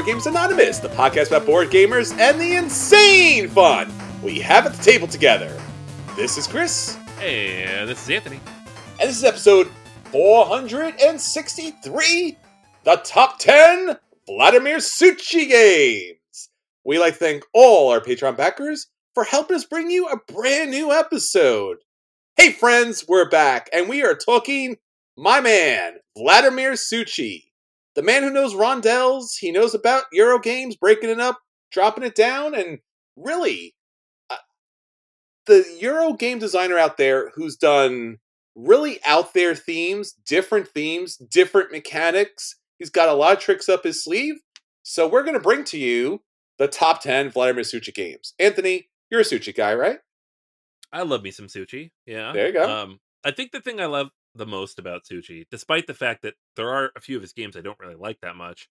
Board Games Anonymous, the podcast about board gamers and the insane fun we have at the table together. This is Chris, And this is Anthony. and this is episode 463 The Top 10 Vladimir Suchy Games. We like to thank all our Patreon backers for helping us bring you a brand new episode. Hey, friends, we're back, and we are talking my man, Vladimir Suchy. The man who knows rondels, he knows about Euro games, breaking it up, dropping it down, and really, uh, the Euro game designer out there who's done really out there themes, different themes, different mechanics. He's got a lot of tricks up his sleeve. So we're going to bring to you the top 10 Vladimir Suchy games. Anthony, you're a Suchy guy, right? I love me some Suchy. Yeah. There you go. Um, I think the thing I love the most about Suchy, despite the fact that there are a few of his games I don't really like that much,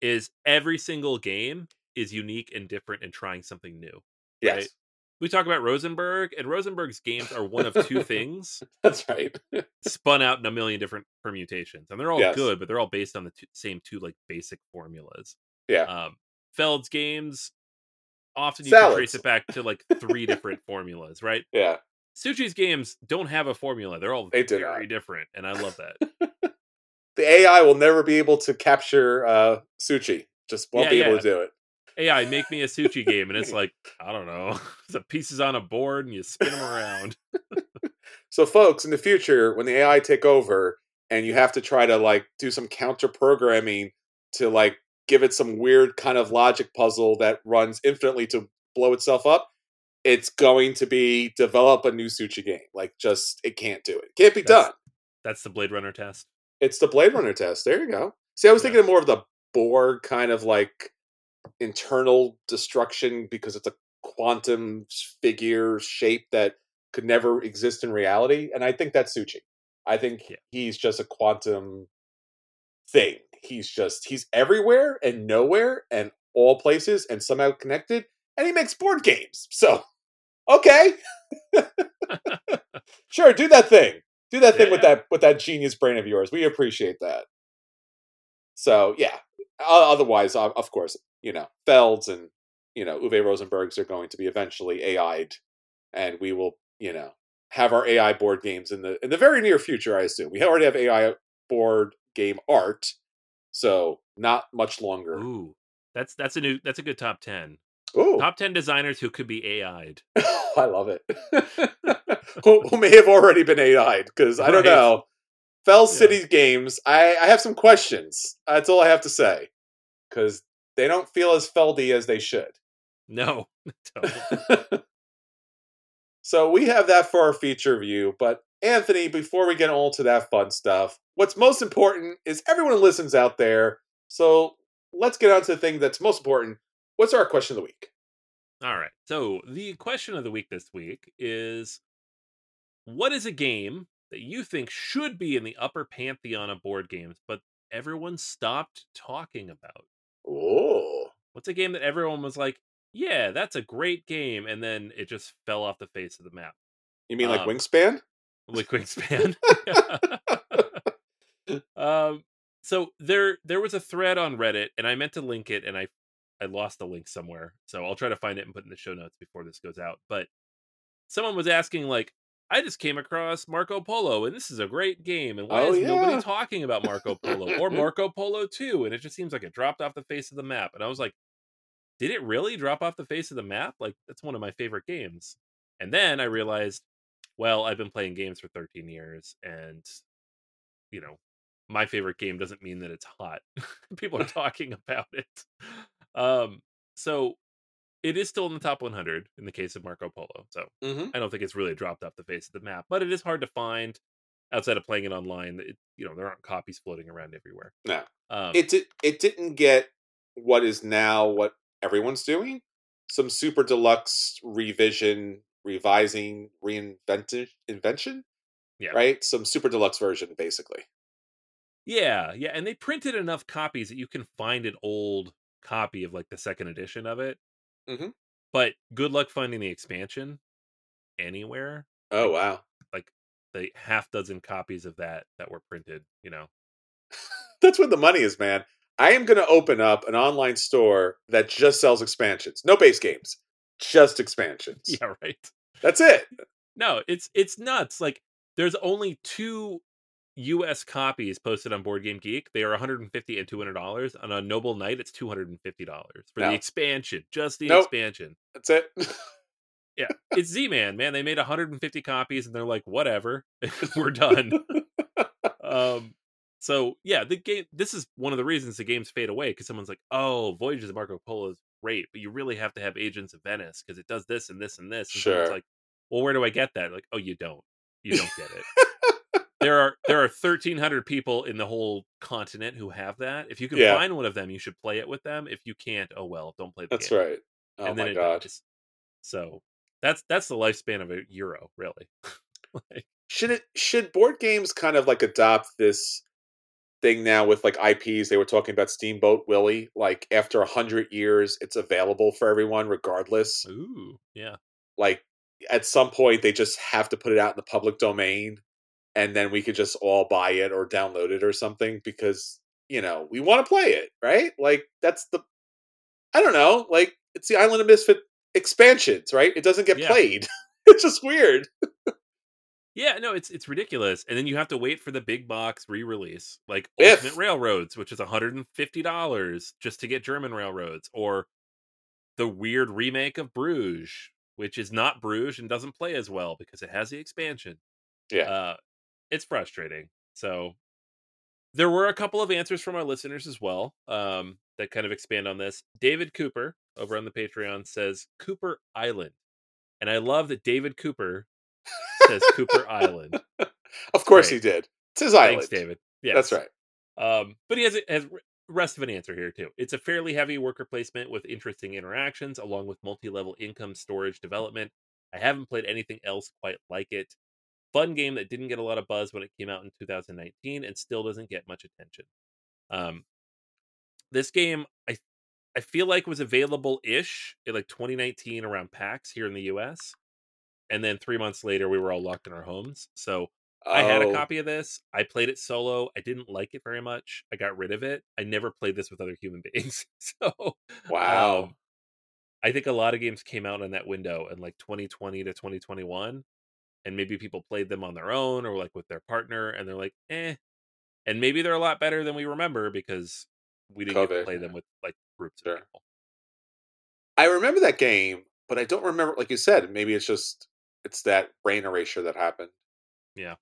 is every single game is unique and different and trying something new. Yes. Right. We talk about Rosenberg, and Rosenberg's games are one of two things That's right. spun out in a million different permutations, and they're all Yes. good, but they're all based on the two, same two like basic formulas. Yeah. Um, Feld's games often you can trace it back to like three different formulas, right? Yeah. Suchy's games don't have a formula; they're all They very different, and I love that. The AI will never be able to capture uh, Suchy. Just won't Yeah, be able yeah. to do it. AI, make me a Suchy game, and it's like I don't know, the pieces on a board, and you spin them around. So, folks, in the future, when the AI take over and you have to try to like do some counter programming to like give it some weird kind of logic puzzle that runs infinitely to blow itself up, it's going to be develop a new Suchy game. Like, just it can't do it. It can't be That's- done. That's the Blade Runner test. It's the Blade Runner test. There you go. See, I was Yeah. thinking of more of the Borg kind of like internal destruction because it's a quantum figure shape that could never exist in reality. And I think that's Suchy. I think Yeah. he's just a quantum thing. He's just he's everywhere and nowhere and all places and somehow connected. And he makes board games. So okay. sure, do that thing. Do that thing Yeah, with that with that genius brain of yours. We appreciate that. So yeah. Otherwise, of course, you know, Felds and you know Uwe Rosenbergs are going to be eventually AI'd, and we will, you know, have our AI board games in the in the very near future. I assume we already have AI board game art, so not much longer. Ooh, that's that's a new that's a good top ten. Ooh, Top ten designers who could be AI'd. I love it. who, who may have already been AI'd because I don't Right. know. Feld Yeah. City games. I, I have some questions. That's all I have to say because they don't feel as feldy as they should. No, so we have that for our feature review. But Anthony, before we get on to that fun stuff, what's most important is everyone listens out there. So let's get on to the thing that's most important. What's our question of the week? All right. So the question of the week this week is what is a game that you think should be in the upper pantheon of board games, but everyone stopped talking about? Oh, What's a game that everyone was like, yeah, that's a great game, and then it just fell off the face of the map? you mean like Um, Wingspan? Like Wingspan. um so there there was a thread on Reddit and I meant to link it and I I lost the link somewhere. So I'll try to find it and put it in the show notes before this goes out. But someone was asking like I just came across Marco Polo and this is a great game and why Oh, is yeah. nobody talking about Marco Polo or Marco Polo 2 and it just seems like it dropped off the face of the map and I was like did it really drop off the face of the map? Like that's one of my favorite games. And then I realized well, I've been playing games for 13 years and you know, my favorite game doesn't mean that it's hot. People are talking about it. Um so it is still in the top 100 in the case of Marco Polo. So Mm-hmm. I don't think it's really dropped off the face of the map, but it is hard to find outside of playing it online. It, you know, there aren't copies floating around everywhere. No. Um, it did it didn't get what is now what everyone's doing some super deluxe revision revising reinvented invention Yeah. right some super deluxe version basically Yeah, yeah, and they printed enough copies that you can find an old copy of like the second edition of it. Mhm. But good luck finding the expansion anywhere. oh wow Like the half dozen copies of that that were printed, you know. that's where the money is man i am going to open up an online store that just sells expansions no base games just expansions Yeah, right. that's it No, it's it's nuts. Like there's only two US copies posted on Board Game Geek. They are 150 and 200 dollars. On a Noble Knight, it's 250 dollars for No. the expansion, just the Nope. expansion. that's it Yeah, it's Z-Man, man. They made 150 copies and they're like, whatever, we're done. um, so yeah, the game. This is one of the reasons the games fade away because someone's like, "Oh, Voyages of Marco Polo is great, but you really have to have Agents of Venice because it does this and this and this." And so it's Sure. like, well, where do I get that? Like, oh, you don't. You don't get it. There are there are 1,300 people in the whole continent who have that. If you can Yeah. find one of them, you should play it with them. If you can't, oh well, don't play the that's game right oh and my god dies. So that's that's the lifespan of a euro, really. like, should it should board games kind of like adopt this thing now with like IPs? They were talking about Steamboat Willie. Like after a hundred years, it's available for everyone regardless. ooh, yeah, Like at some point, they just have to put it out in the public domain, and then we could just all buy it or download it or something because you know we want to play it, right? Like that's the I don't know. Like it's the Island of Misfit expansions, right? It doesn't get Yeah. played. it's just weird. yeah. No, it's it's ridiculous, and then you have to wait for the big box re-release, like If- Ultimate Railroads, which is one hundred and fifty dollars just to get German railroads, or the weird remake of Bruges, which is not Bruges and doesn't play as well because it has the expansion. Yeah. uh, it's frustrating. So there were a couple of answers from our listeners as well um, that kind of expand on this. David Cooper over on the Patreon says Cooper Island, and I love that David Cooper says Cooper Island. Of course Great. he did. It's his island. Thanks, David. Yeah, That's right. Um, but he has a- has rest of an answer here too. It's a fairly heavy worker placement with interesting interactions, along with multi-level income storage development. I haven't played anything else quite like it. Fun game that didn't get a lot of buzz when it came out in 2019 and still doesn't get much attention. Um, this game, I I feel like was available ish in like 2019 around PAX here in the US, and then three months later we were all locked in our homes. So I had a Oh, copy of this. I played it solo. I didn't like it very much. I got rid of it. I never played this with other human beings. So Wow. um, I think a lot of games came out in that window in like 2020 to 2021, and maybe people played them on their own or like with their partner, and they're like, eh. And maybe they're a lot better than we remember because we didn't COVID, play yeah. them with like groups Sure. of people. I remember that game, but I don't remember. Like you said, maybe it's just it's that brain erasure that happened. Yeah,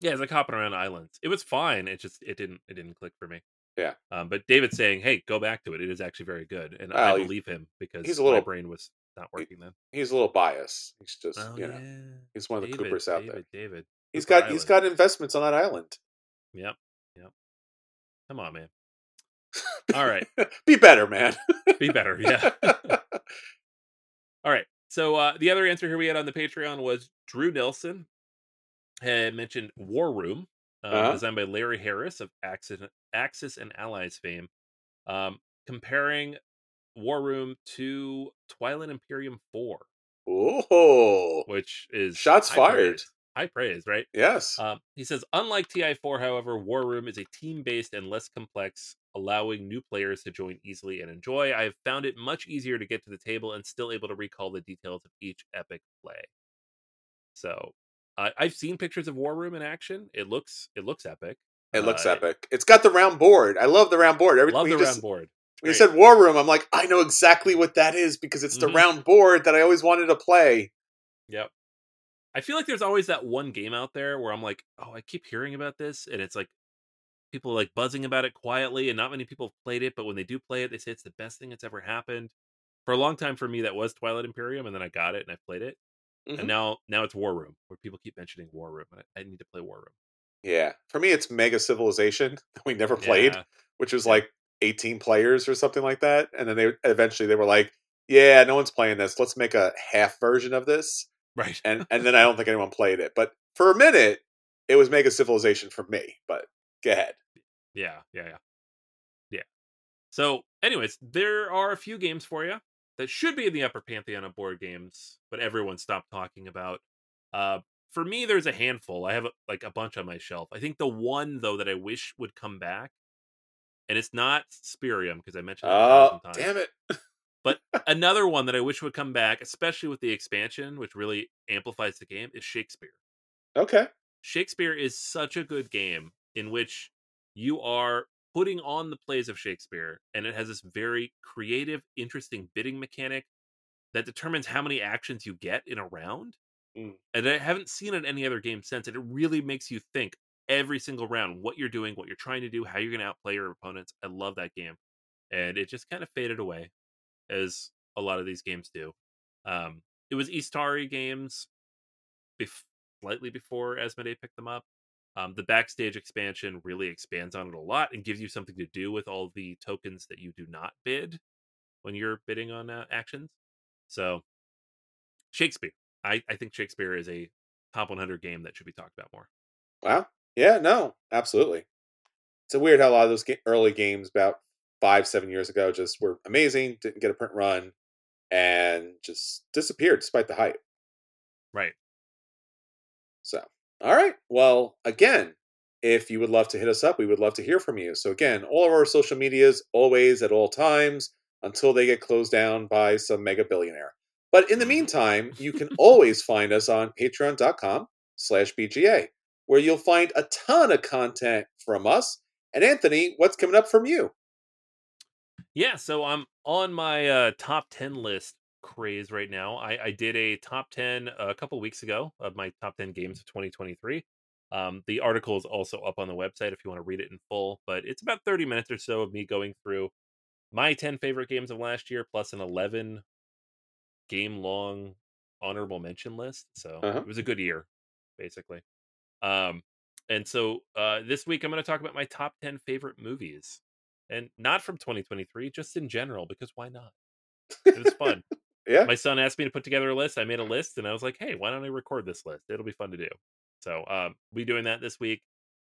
yeah it's like hopping around islands. It was fine. It just it didn't it didn't click for me. Yeah. Um, but David's saying, "Hey, go back to it. It is actually very good," and Well, I believe him because he's a my little- brain was not working then. He's a little biased. He's just Oh you know yeah, he's one of the David, Coopers out David, there. David, He's Cooper got he's Island. got investments on that island. Yep, yep. Come on, man. All right, Be better, man. be better. Yeah. All right. So uh, the other answer here we had on the Patreon was Drew Nelson had mentioned War Room, um, Uh-huh. designed by Larry Harris of Axis, Axis and Allies fame, um, comparing War Room to Twilight Imperium 4, oh, which is Shots fired. praise. High praise, right? yes. Um, he says, unlike TI4, however, War Room is a team based and less complex, allowing new players to join easily and enjoy. I have found it much easier to get to the table and still able to recall the details of each epic play. So, uh, I've seen pictures of War Room in action. It looks it looks epic. it looks uh, epic. It's got the round board. I love the round board. Every Love the you round board. When you said War Room, I'm like, I know exactly what that is because it's the Mhm. round board that I always wanted to play. Yep. I feel like there's always that one game out there where I'm like, oh, I keep hearing about this, and it's like people are like buzzing about it quietly, and not many people have played it, but when they do play it, they say it's the best thing that's ever happened. For a long time, for me, that was Twilight Imperium, and then I got it and I played it, Mhm. and now now it's War Room, where people keep mentioning War Room. I, I need to play War Room. Yeah, for me, it's Mega Civilization that we never played, Yeah, which was Yeah. like 18 players or something like that. And then they eventually they were like, "Yeah, no one's playing this. Let's make a half version of this." right. And and then I don't think anyone played it. But for a minute, it was Mega Civilization for me. But go ahead. Yeah, yeah, yeah. Yeah. So, anyways, there are a few games for you that should be in the upper pantheon of board games, but everyone stopped talking about. Uh for me, there's a handful. I have like a bunch on my shelf. I think the one though that I wish would come back, and it's not Spyrium because I mentioned it a Oh, damn it! But another one that I wish would come back, especially with the expansion, which really amplifies the game, is Shakespeare. Okay. Shakespeare is such a good game in which you are putting on the plays of Shakespeare, and it has this very creative, interesting bidding mechanic that determines how many actions you get in a round. Mm. And I haven't seen it in any other game since, and it really makes you think every single round what you're doing, what you're trying to do, how you're going to outplay your opponents. I love that game, and it just kind of faded away, as a lot of these games do. Um, it was Ystari games, bef- slightly before Asmodee picked them up. Um, the backstage expansion really expands on it a lot and gives you something to do with all the tokens that you do not bid when you're bidding on uh, actions. So, Shakespeare. I, I think Shakespeare is a top 100 game that should be talked about more. Wow. Yeah. No. Absolutely. It's weird how a lot of those early games about five, seven years ago just were amazing. Didn't get a print run, and just disappeared despite the hype. Right. So, all right. Well, again, if you would love to hit us up, we would love to hear from you. So, again, all of our social medias, always at all times, until they get closed down by some mega billionaire. But in the Mhm. meantime, you can always find us on patreon.com slash BGA, where you'll find a ton of content from us. And Anthony, what's coming up from you? Yeah, so I'm on my uh, top 10 list craze right now. I, I did a top 10 a couple weeks ago of my top 10 games of 2023. Um, the article is also up on the website if you want to read it in full, but it's about 30 minutes or so of me going through my 10 favorite games of last year plus an 11 game long honorable mention list. So Uh-huh. it was a good year, basically. Um, and so uh, this week I'm going to talk about my top 10 favorite movies and not from 2023, just in general, because why not? It was fun. Yeah. My son asked me to put together a list. I made a list, and I was like, "Hey, why don't I record this list? It'll be fun to do." So, um, we doing that this week,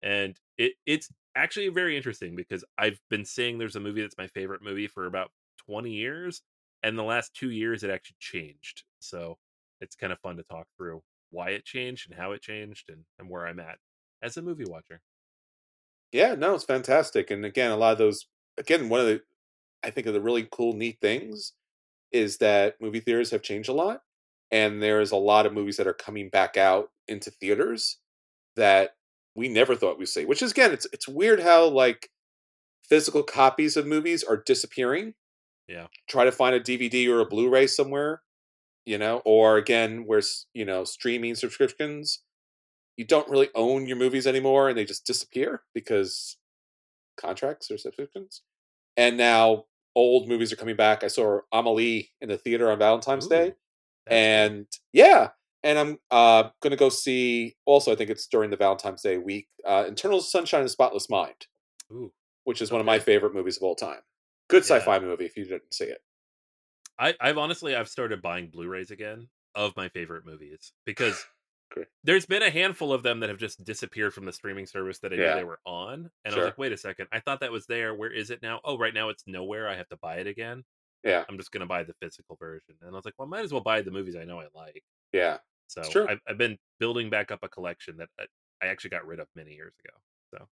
and it it's actually very interesting because I've been saying there's a movie that's my favorite movie for about 20 years, and the last two years it actually changed. So, it's kind of fun to talk through why it changed and how it changed and, and where I'm at as a movie watcher. Yeah, no, it's fantastic. And again, a lot of those again, one of the I think of the really cool, neat things is that movie theaters have changed a lot. And there's a lot of movies that are coming back out into theaters that we never thought we'd see. Which is again, it's it's weird how like physical copies of movies are disappearing. Yeah. Try to find a DVD or a Blu-ray somewhere, you know, or again, where you know, streaming subscriptions, you don't really own your movies anymore and they just disappear because contracts or subscriptions. And now old movies are coming back. I saw Amelie in the theater on Valentine's Ooh, Day. That's cool. And yeah, and I'm uh, going to go see also, I think it's during the Valentine's Day week, uh, Eternal Sunshine of the Spotless Mind, Ooh. which is one of my favorite movies of all time. Good Yeah. sci fi movie if you didn't see it. I, I've honestly I've started buying Blu-rays again of my favorite movies because Great. there's been a handful of them that have just disappeared from the streaming service that I Yeah. knew they were on, and I was like, wait a second, I thought that was there. Where is it now? Oh, right now it's nowhere. I have to buy it again. Yeah, I'm just gonna buy the physical version, and I was like, well, I might as well buy the movies I know I like. yeah. So. I've, I've been building back up a collection that I, I actually got rid of many years ago. So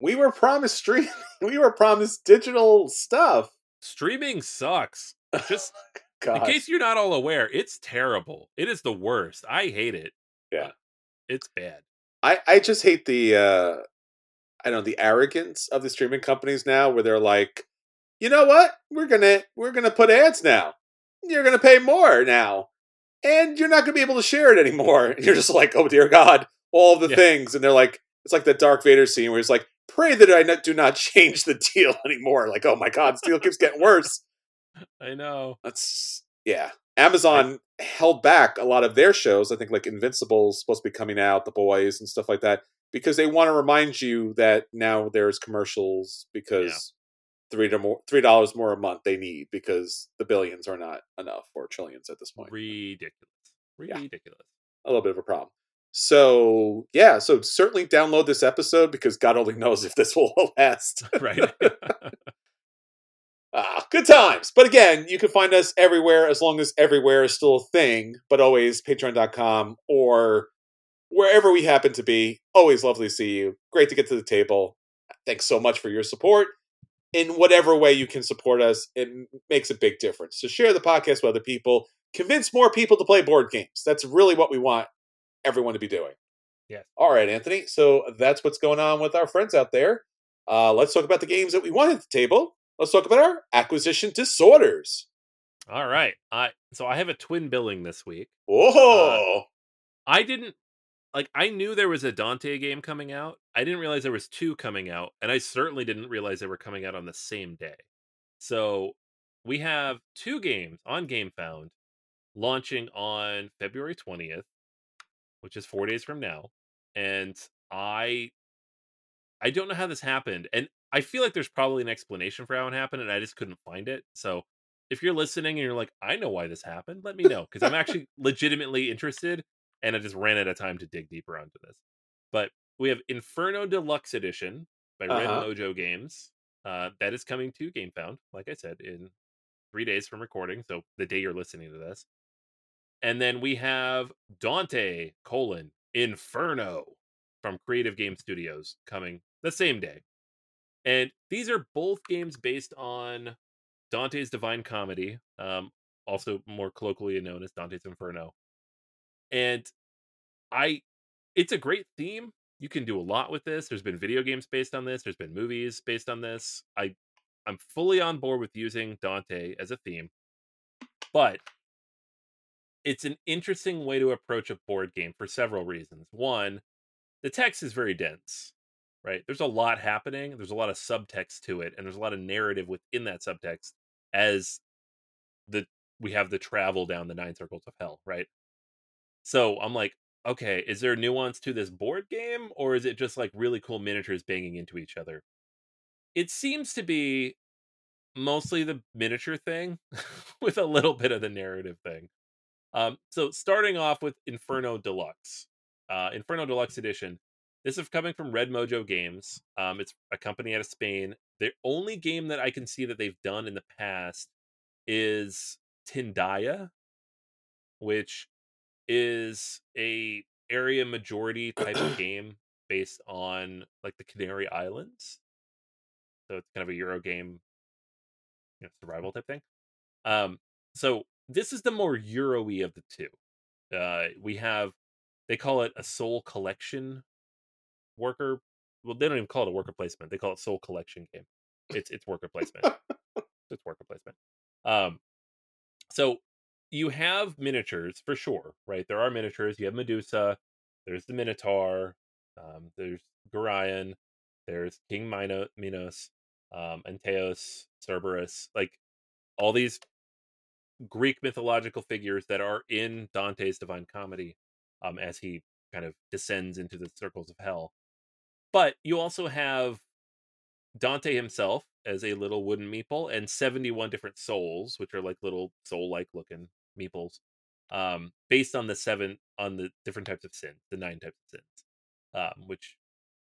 we were promised stream. we were promised digital stuff. Streaming sucks. Just God. in case you're not all aware, it's terrible. It is the worst. I hate it. Yeah. It's bad. I, I just hate the uh I don't know the arrogance of the streaming companies now where they're like, you know what? We're gonna we're gonna put ads now. You're gonna pay more now. And you're not gonna be able to share it anymore. And you're just like, oh dear God, all the Yeah. things. And they're like, it's like that Darth Vader scene where he's like, pray that I not, do not change the deal anymore. Like, oh my God, this deal keeps getting worse. I know. That's yeah. Amazon held back a lot of their shows. I think like Invincible's supposed to be coming out, The Boys and stuff like that, because they want to remind you that now there's commercials because three to more three dollars more a month they need because the billions are not enough or trillions at this point. Ridiculous. Yeah. Ridiculous. A little bit of a problem. So yeah, so certainly download this episode because God only knows if this will last. right. Ah, good times. But again, you can find us everywhere as long as everywhere is still a thing, but always patreon.com or wherever we happen to be. Always lovely to see you. Great to get to the table. Thanks so much for your support. In whatever way you can support us, it makes a big difference. So share the podcast with other people. Convince more people to play board games. That's really what we want everyone to be doing. Yes. All right, Anthony. So that's what's going on with our friends out there. Uh, let's talk about the games that we want at the table. Let's talk about our acquisition disorders. All right. I so I have a twin billing this week. Uh, Whoa! I didn't like I knew there was a Dante game coming out. I didn't realize there was two coming out, and I certainly didn't realize they were coming out on the same day. So we have two games on GameFound launching on February 20th, which is 4 days from now. And I I don't know how this happened. And I feel like there's probably an explanation for how it happened and I just couldn't find it. So if you're listening and you're like, I know why this happened, let me know because I'm actually legitimately interested and I just ran out of time to dig deeper onto this. But we have Inferno Deluxe Edition by Red Uh-huh. Mojo Games. Uh, that is coming to GameFound, like I said, in three days from recording. So the day you're listening to this. And then we have Dante colon Inferno from Creative Game Studios coming the same day. And these are both games based on Dante's Divine Comedy, um, also more colloquially known as Dante's Inferno. And I it's a great theme. You can do a lot with this. There's been video games based on this, there's been movies based on this. I I'm fully on board with using Dante as a theme. But it's an interesting way to approach a board game for several reasons. One, the text is very dense, right? There's a lot happening, there's a lot of subtext to it, and there's a lot of narrative within that subtext as the we have the travel down the nine circles of hell, right? So I'm like, okay, is there nuance to this board game, or is it just like really cool miniatures banging into each other? It seems to be mostly the miniature thing with a little bit of the narrative thing. Um, so starting off with Inferno Deluxe, uh, Inferno Deluxe Edition. This is coming from Red Mojo Games. Um, it's a company out of Spain. The only game that I can see that they've done in the past is Tindaya, which is a area majority type of game based on like the Canary Islands. So it's kind of a Euro game, you know, survival type thing. Um, so this is the more Euro-y of the two. Uh, we have they call it a soul collection worker. Well, they don't even call it a worker placement. They call it soul collection game. It's it's worker placement. it's worker placement. Um, so you have miniatures for sure, right? There are miniatures. You have Medusa. There's the Minotaur. Um, there's Geryon. There's King Mino- Minos, um, Antaeus, Cerberus. Like all these Greek mythological figures that are in Dante's Divine Comedy um, as he kind of descends into the circles of hell. But you also have Dante himself as a little wooden meeple and 71 different souls, which are like little soul like looking meeples, um, based on the seven, on the different types of sin, the nine types of sins, um, which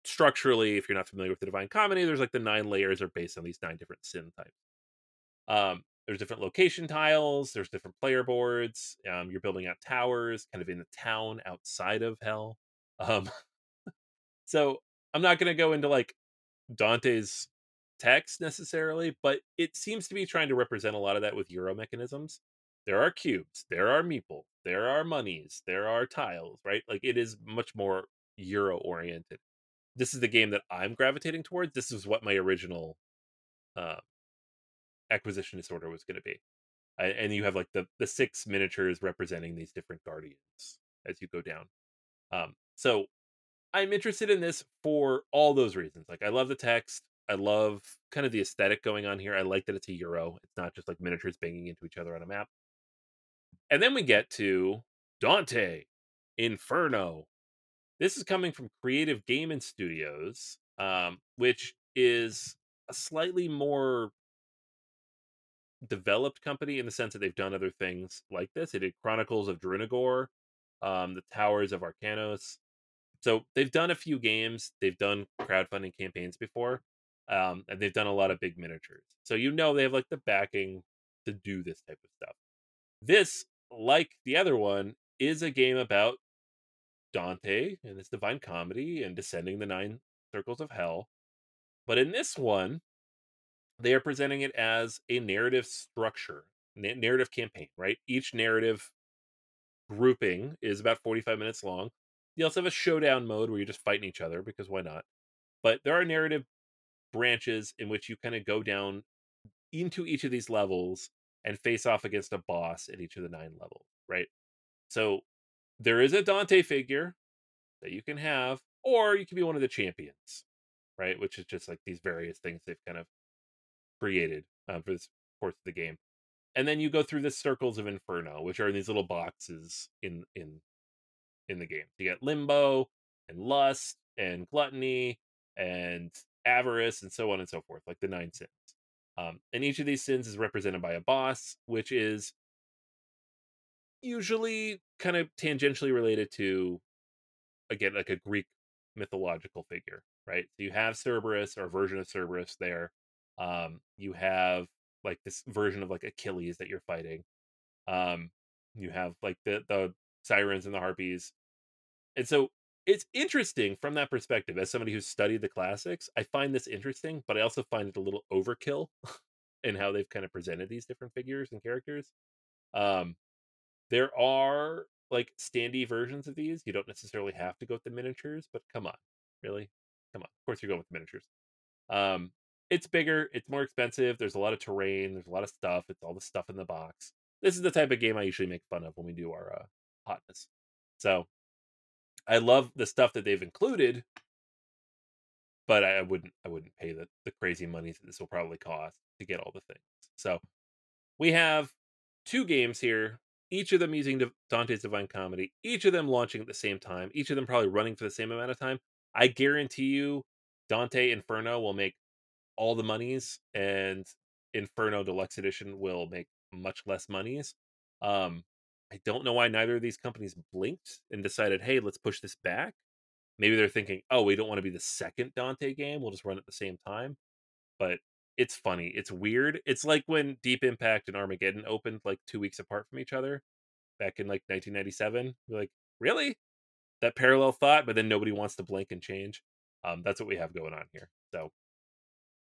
structurally, if you're not familiar with the Divine Comedy, there's like the nine layers are based on these nine different sin types. Um, there's different location tiles, there's different player boards. Um, you're building out towers kind of in the town outside of hell. Um, so I'm not going to go into like Dante's text necessarily, but it seems to be trying to represent a lot of that with Euro mechanisms. There are cubes, there are meeple, there are monies, there are tiles, right? Like it is much more Euro oriented. This is the game that I'm gravitating towards. This is what my original uh, acquisition disorder was going to be. I, and you have like the the six miniatures representing these different guardians as you go down. Um, so I'm interested in this for all those reasons. Like I love the text. I love kind of the aesthetic going on here. I like that it's a Euro. It's not just like miniatures banging into each other on a map. And then we get to Dante Inferno. This is coming from Creative Gaming Studios, um, which is a slightly more developed company in the sense that they've done other things like this. They did Chronicles of Drunagor, um, the Towers of Arkhanos. So they've done a few games. They've done crowdfunding campaigns before, um, and they've done a lot of big miniatures. So you know they have like the backing to do this type of stuff. This, like the other one, is a game about Dante and his divine comedy and descending the nine circles of hell. But in this one, they are presenting it as a narrative structure, narrative campaign, right? Each narrative grouping is about 45 minutes long. You also have a showdown mode where you're just fighting each other because why not? But there are narrative branches in which you kind of go down into each of these levels and face off against a boss at each of the nine levels, right? So there is a Dante figure that you can have, or you can be one of the champions, right? Which is just like these various things they've kind of created um, for this course of the game. And then you go through the circles of Inferno, which are these little boxes in in in the game. You get limbo and lust and gluttony and avarice and so on and so forth, like the nine sins. Um, and each of these sins is represented by a boss, which is usually kind of tangentially related to, again, like a Greek mythological figure, right? So you have Cerberus or a version of Cerberus there. Um, you have like this version of like Achilles that you're fighting. Um, you have like the the sirens and the harpies, and so it's interesting from that perspective. As somebody who's studied the classics, I find this interesting, but I also find it a little overkill in how they've kind of presented these different figures and characters. Um, there are like standy versions of these. You don't necessarily have to go with the miniatures, but come on, really, come on. Of course, you're going with the miniatures. Um, it's bigger, it's more expensive. There's a lot of terrain, there's a lot of stuff. It's all the stuff in the box. This is the type of game I usually make fun of when we do our uh, hotness. So I love the stuff that they've included, but I wouldn't I wouldn't pay the, the crazy money that this will probably cost to get all the things. So we have two games here, each of them using Dante's Divine Comedy, each of them launching at the same time, each of them probably running for the same amount of time. I guarantee you Dante Inferno will make all the monies, and Inferno Deluxe Edition will make much less monies. Um, I don't know why neither of these companies blinked and decided, hey, let's push this back. Maybe they're thinking, oh, we don't want to be the second Dante game. We'll just run at the same time. But it's funny. It's weird. It's like when Deep Impact and Armageddon opened like two weeks apart from each other. back in like 1997. We're like, really? That parallel thought, but then nobody wants to blink and change. Um, that's what we have going on here. So,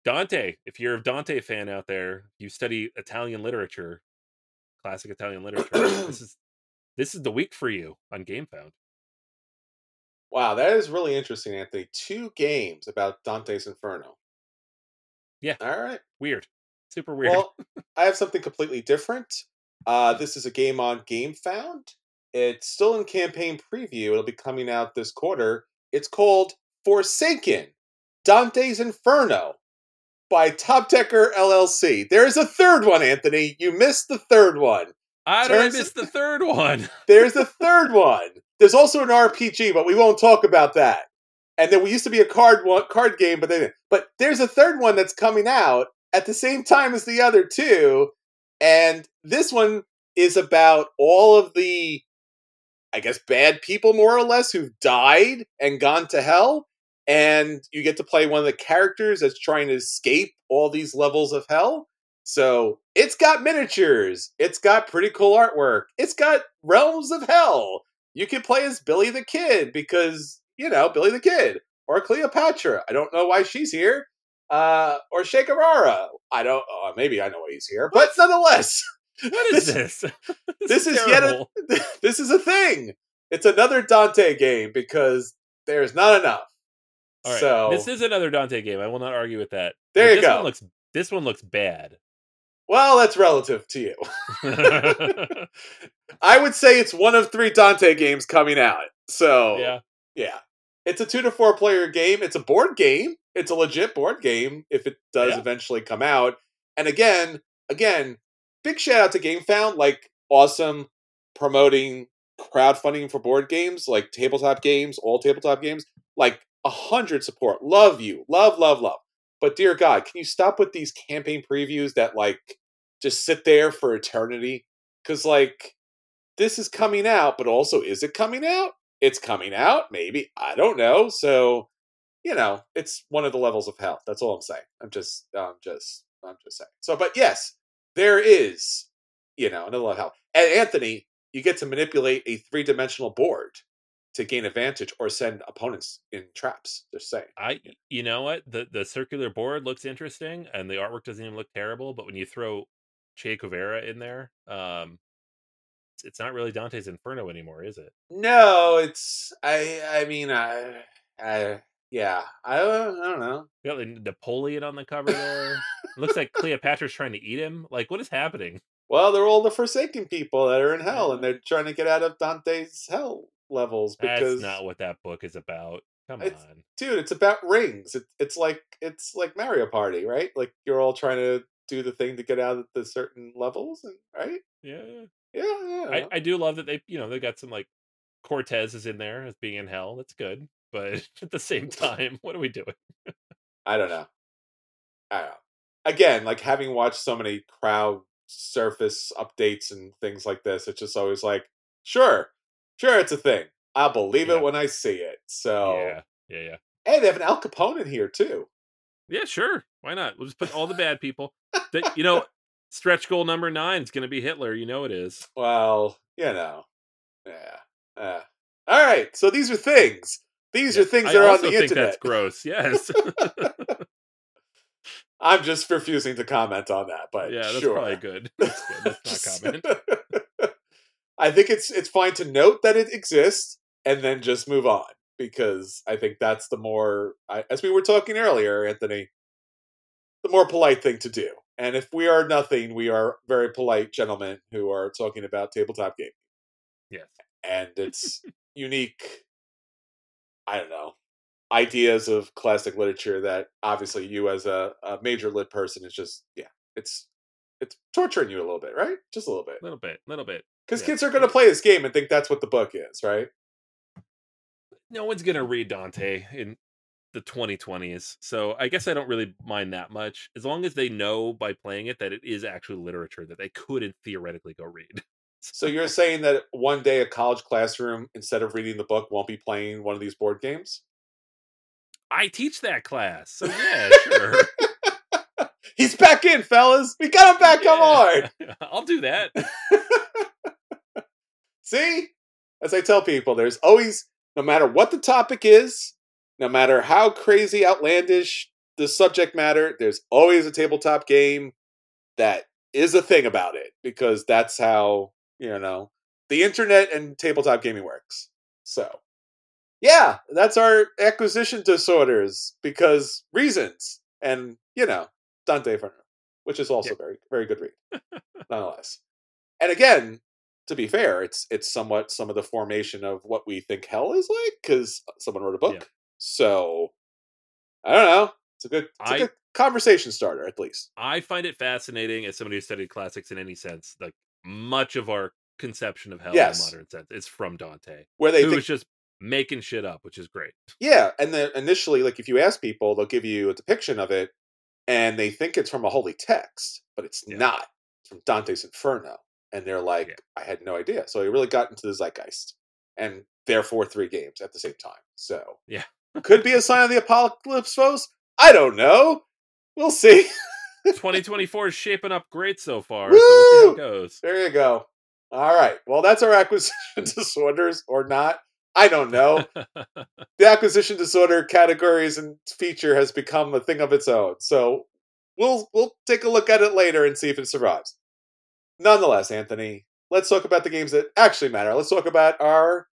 Dante, if you're a Dante fan out there, you study Italian literature, classic Italian literature. this is this is the week for you on GameFound. Wow, that is really interesting, Anthony. Two games about Dante's Inferno. Yeah. All right. Weird. Super weird. Well, I have something completely different. Uh, this is a game on GameFound. It's still in campaign preview. It'll be coming out this quarter. It's called Forsaken Dante's Inferno by Top Decker LLC. There's a third one, Anthony. You missed the third one. I don't turns- miss the third one. There's a third one. There's also an RPG, but we won't talk about that. And then we used to be a card one card game, but they but there's a third one that's coming out at the same time as the other two. And this one is about all of the I guess bad people more or less who've died and gone to hell. And you get to play one of the characters that's trying to escape all these levels of hell. So it's got miniatures. It's got pretty cool artwork. It's got realms of hell. You can play as Billy the Kid because, you know, Billy the Kid. Or Cleopatra. I don't know why she's here. Uh, or Che Guevara. I don't, oh, maybe I know why he's here. But nonetheless, What is this? this is yet a- this is a thing. It's another Dante game because there's not enough. All right. So this is another Dante game. I will not argue with that. There But you this go. One looks this one looks bad. well, that's relative to you. I would say it's one of three Dante games coming out. So yeah. yeah. It's a two to four player game. It's a board game. It's a legit board game if it does Yeah. eventually come out. And again, again, big shout out to GameFound, like awesome promoting crowdfunding for board games, like tabletop games, all tabletop games, like a hundred support. Love you. Love, love, love. But dear God, can you stop with these campaign previews that like just sit there for eternity? Cause like this is coming out, but also is it coming out? It's coming out, maybe. I don't know. So, you know, it's one of the levels of hell. That's all I'm saying. I'm just I'm just I'm just saying. So, but yes, there is, you know, another level of hell. And Anthony, you get to manipulate a three-dimensional board to gain advantage or send opponents in traps. Just saying. I you know what? The the circular board looks interesting and the artwork doesn't even look terrible, but when you throw Che Guevara in there, um it's, not really Dante's Inferno anymore, is it? No, it's I I mean I I yeah, I don't, I don't know. You got like Napoleon on the cover there. it looks like Cleopatra's trying to eat him. Like what is happening? Well, they're all the forsaken people that are in hell, and they're trying to get out of Dante's hell levels because, That's not what that book is about. Come It's- on. dude, it's about rings. It, it's like it's like Mario Party, right? Like you're all trying to do the thing to get out of the certain levels, and right? Yeah. Yeah, yeah. I, I do love that they you know they got some like Cortez is in there as being in hell. That's good. But at the same time, what are we doing? I don't know. I don't know. Again, like having watched so many crowd surface updates and things like this, it's just always like, sure, sure, it's a thing. I'll believe Yeah. it when I see it. So, Yeah. Yeah, yeah. hey, they have an Al Capone in here too. Yeah, sure. Why not? We'll just put all the bad people. That you know, stretch goal number nine is going to be Hitler. You know it is. Well, you know, yeah. Uh, all right, so these are things. These are things I that are on the internet. that's gross. Yes. I'm just refusing to comment on that, but yeah, that's sure. probably good. That's good. Let's not comment. I think it's it's fine to note that it exists and then just move on because I think that's the more, I, as we were talking earlier, Anthony, the more polite thing to do. And if we are nothing, we are very polite gentlemen who are talking about tabletop gaming, Yes. and it's unique. I don't know ideas of classic literature that obviously you as a, a major lit person is just yeah it's it's torturing you a little bit right just a little bit A little bit, a little bit. Because Yeah. kids are going to play this game and think that's what the book is, right? No one's going to read Dante in the 2020s. So I guess I don't really mind that much as long as they know by playing it that it is actually literature that they couldn't theoretically go read. So you're saying that one day a college classroom, instead of reading the book, won't be playing one of these board games? I teach that class. So yeah, sure. He's back in, fellas. We got him back. Come on. I'll do that. See? As I tell people, there's always, no matter what the topic is, no matter how crazy, outlandish the subject matter, there's always a tabletop game that is a thing about it because that's how, you know, the internet and tabletop gaming works. So, yeah, that's our acquisition disorders because reasons. And, you know, Dante Inferno, which is also very, very good read, nonetheless. And again, to be fair, it's it's somewhat some of the formation of what we think hell is like because someone wrote a book. Yeah. So I don't know. It's a good, it's a I- good conversation starter, at least. I find it fascinating as somebody who studied classics in any sense. Like much of our conception of hell Yes. in modern sense is from Dante, Where they who think was just making shit up, which is great. Yeah, and then initially, like if you ask people, they'll give you a depiction of it, and they think it's from a holy text, but it's Yeah. not. It's from Dante's Inferno, and they're like, Yeah. "I had no idea." So it really got into the zeitgeist, and therefore three games at the same time. So Yeah. could be a sign of the apocalypse, foes. I don't know. We'll see. 2024 is shaping up great so far, so we'll see how it goes. There you go. All right. Well, that's our acquisition disorders, or not. I don't know. the acquisition disorder categories and feature has become a thing of its own. So we'll we'll take a look at it later and see if it survives. Nonetheless, Anthony, let's talk about the games that actually matter. Let's talk about our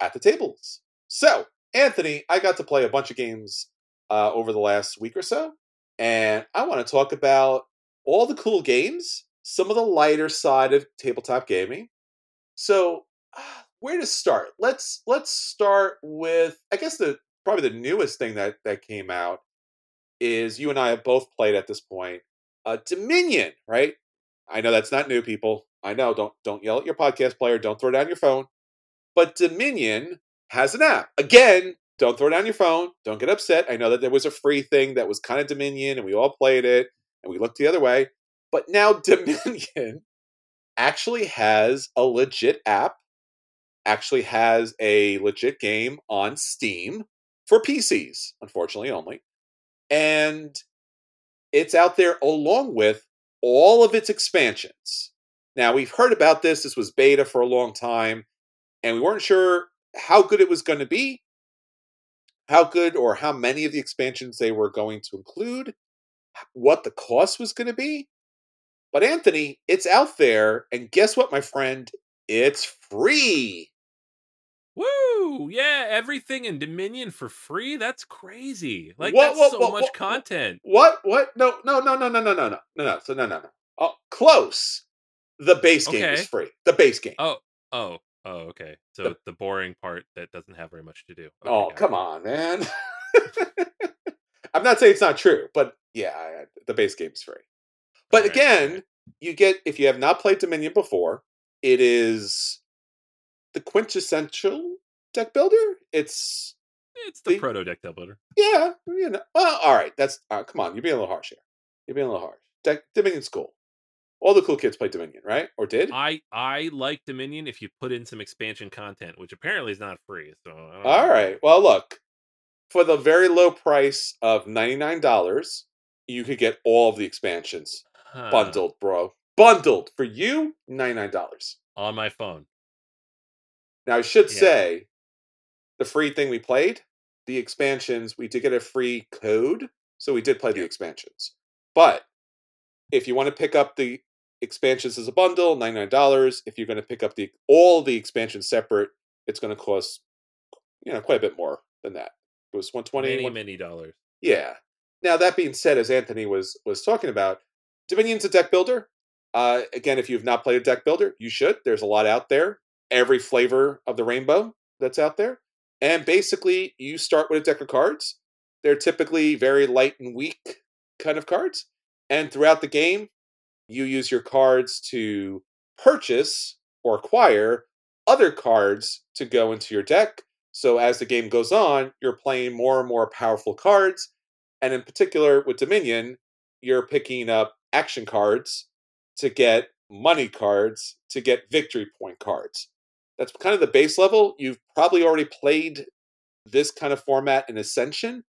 at the tables. So, Anthony, I got to play a bunch of games uh, over the last week or so, and I want to talk about all the cool games, some of the lighter side of tabletop gaming. So, where to start? Let's let's start with I guess the probably the newest thing that that came out is you and I have both played at this point. Uh, Dominion, right? I know that's not new, people. I know. Don't don't yell at your podcast player. Don't throw down your phone. But Dominion has an app. Again, don't throw down your phone. Don't get upset. I know that there was a free thing that was kind of Dominion, and we all played it, and we looked the other way. But now Dominion actually has a legit app, actually has a legit game on Steam for PCs, unfortunately only. And it's out there along with all of its expansions. Now, we've heard about this. This was beta for a long time, and we weren't sure how good it was going to be, how good or how many of the expansions they were going to include, what the cost was going to be. But Anthony, it's out there, and guess what, my friend? It's free. Woo! Yeah, everything in Dominion for free. That's crazy. Like What- that's what- so what- much content. What? What? No, no, no, no, no, no, no, no, no, no. So no, no, no. Oh, close. The base game is free. The base game. Oh, oh, oh. Okay. So the, boring part that doesn't have very much to do. Okay, oh, got it. come on, man. I'm not saying it's not true, but yeah, I- the base game's free. But Alright, again, you get if you have not played Dominion before, it is the quintessential deck builder. It's it's the the- proto deck builder. yeah, you know. Well, all right. That's uh, come on. You're being a little harsh here. You're being a little harsh. Deck, Dominion's cool. All the cool kids play Dominion, right? Or did? I I like Dominion if you put in some expansion content, which apparently is not free. So All know. right. Well, look, for the very low price of $99, you could get all of the expansions Huh. bundled, bro. Bundled for you, $99. on my phone. Now, I should Yeah. say the free thing we played, the expansions, we did get a free code. So we did play the expansions. But if you want to pick up the expansions as a bundle, $99. If you're going to pick up the all the expansions separate, it's going to cost you know quite a bit more than that. It was 120 Many one- many dollars. yeah. Now that being said, as Anthony was was talking about, Dominion's a deck builder. Uh, again, if you've not played a deck builder, you should. There's a lot out there. Every flavor of the rainbow that's out there. And basically, you start with a deck of cards. They're typically very light and weak kind of cards. And throughout the game, you use your cards to purchase or acquire other cards to go into your deck. So as the game goes on, you're playing more and more powerful cards. And in particular, with Dominion, you're picking up action cards to get money cards to get victory point cards. That's kind of the base level. You've probably already played this kind of format in Ascension,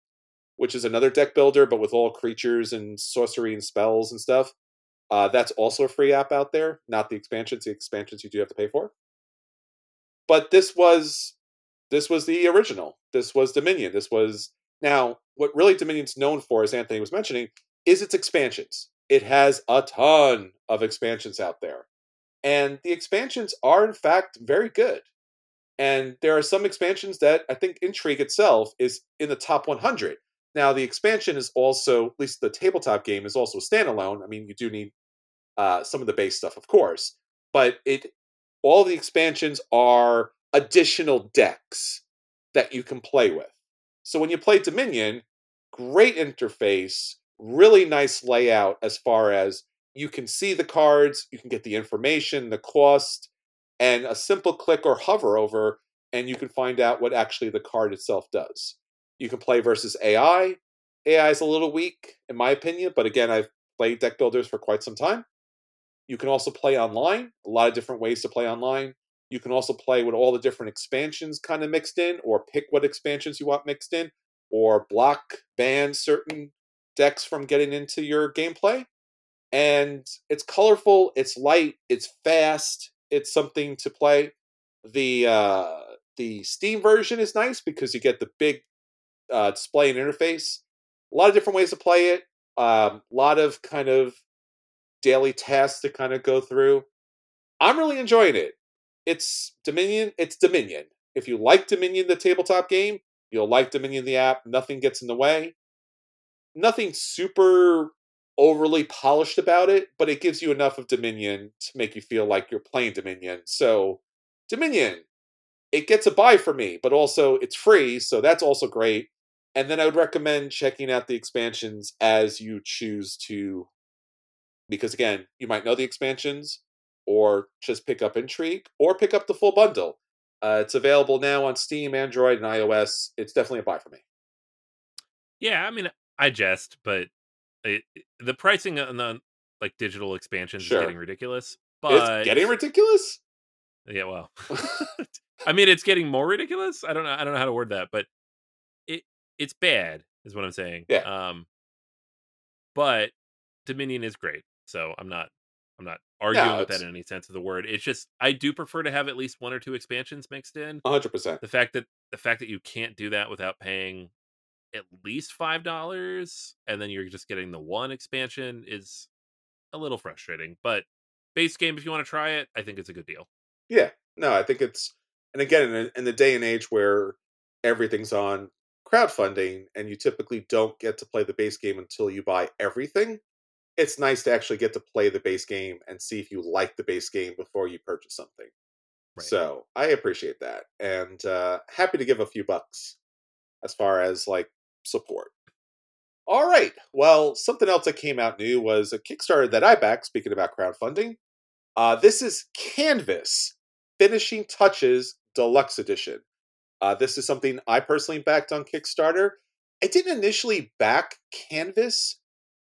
which is another deck builder, but with all creatures and sorcery and spells and stuff. Uh, that's also a free app out there, not the expansions. The expansions you do have to pay for. but this was this was the original. This was Dominion. This was now what really Dominion's known for, as Anthony was mentioning, is its expansions. It has a ton of expansions out there. And the expansions are, in fact, very good. And there are some expansions that I think Intrigue itself is in the top 100. Now, the expansion is also, at least the tabletop game, is also standalone. I mean, you do need uh, some of the base stuff, of course, but it all the expansions are additional decks that you can play with. So when you play Dominion, great interface, really nice layout as far as you can see the cards, you can get the information, the cost, and a simple click or hover over, and you can find out what actually the card itself does. You can play versus AI. AI is a little weak, in my opinion, but again, I've played deck builders for quite some time. You can also play online, a lot of different ways to play online. You can also play with all the different expansions kind of mixed in, or pick what expansions you want mixed in, or block, ban certain decks from getting into your gameplay. And it's colorful, it's light, it's fast, it's something to play. The uh, the Steam version is nice because you get the big uh, display and interface. A lot of different ways to play it. A um, lot of kind of daily tasks to kind of go through. I'm really enjoying it. It's Dominion. It's Dominion. If you like Dominion, the tabletop game, you'll like Dominion, the app. Nothing gets in the way. Nothing super overly polished about it, but it gives you enough of Dominion to make you feel like you're playing Dominion. So, Dominion, it gets a buy for me, but also it's free, so that's also great. And then I would recommend checking out the expansions as you choose to, because again, you might know the expansions, or just pick up Intrigue, or pick up the full bundle. Uh, it's available now on Steam, Android, and iOS. It's definitely a buy for me. Yeah, I mean, I jest, but it, the pricing on the like digital expansions sure. is getting ridiculous. But it's getting ridiculous. Yeah, well, I mean, it's getting more ridiculous. I don't know. I don't know how to word that, but it it's bad, is what I'm saying. Yeah. Um, but Dominion is great, so I'm not I'm not arguing with that in any sense of the word. It's just I do prefer to have at least one or two expansions mixed in. 100. percent The fact that the fact that you can't do that without paying at least five dollars, and then you're just getting the one expansion is a little frustrating. But base game, if you want to try it, I think it's a good deal. Yeah, no, I think it's, and again, in, in the day and age where everything's on crowdfunding, and you typically don't get to play the base game until you buy everything. It's nice to actually get to play the base game and see if you like the base game before you purchase something. Right. So I appreciate that, and uh, happy to give a few bucks as far as like support. All right. Well, something else that came out new was a Kickstarter that I backed, speaking about crowdfunding. Uh, this is Canvas Finishing Touches Deluxe Edition. Uh, this is something I personally backed on Kickstarter. I didn't initially back Canvas.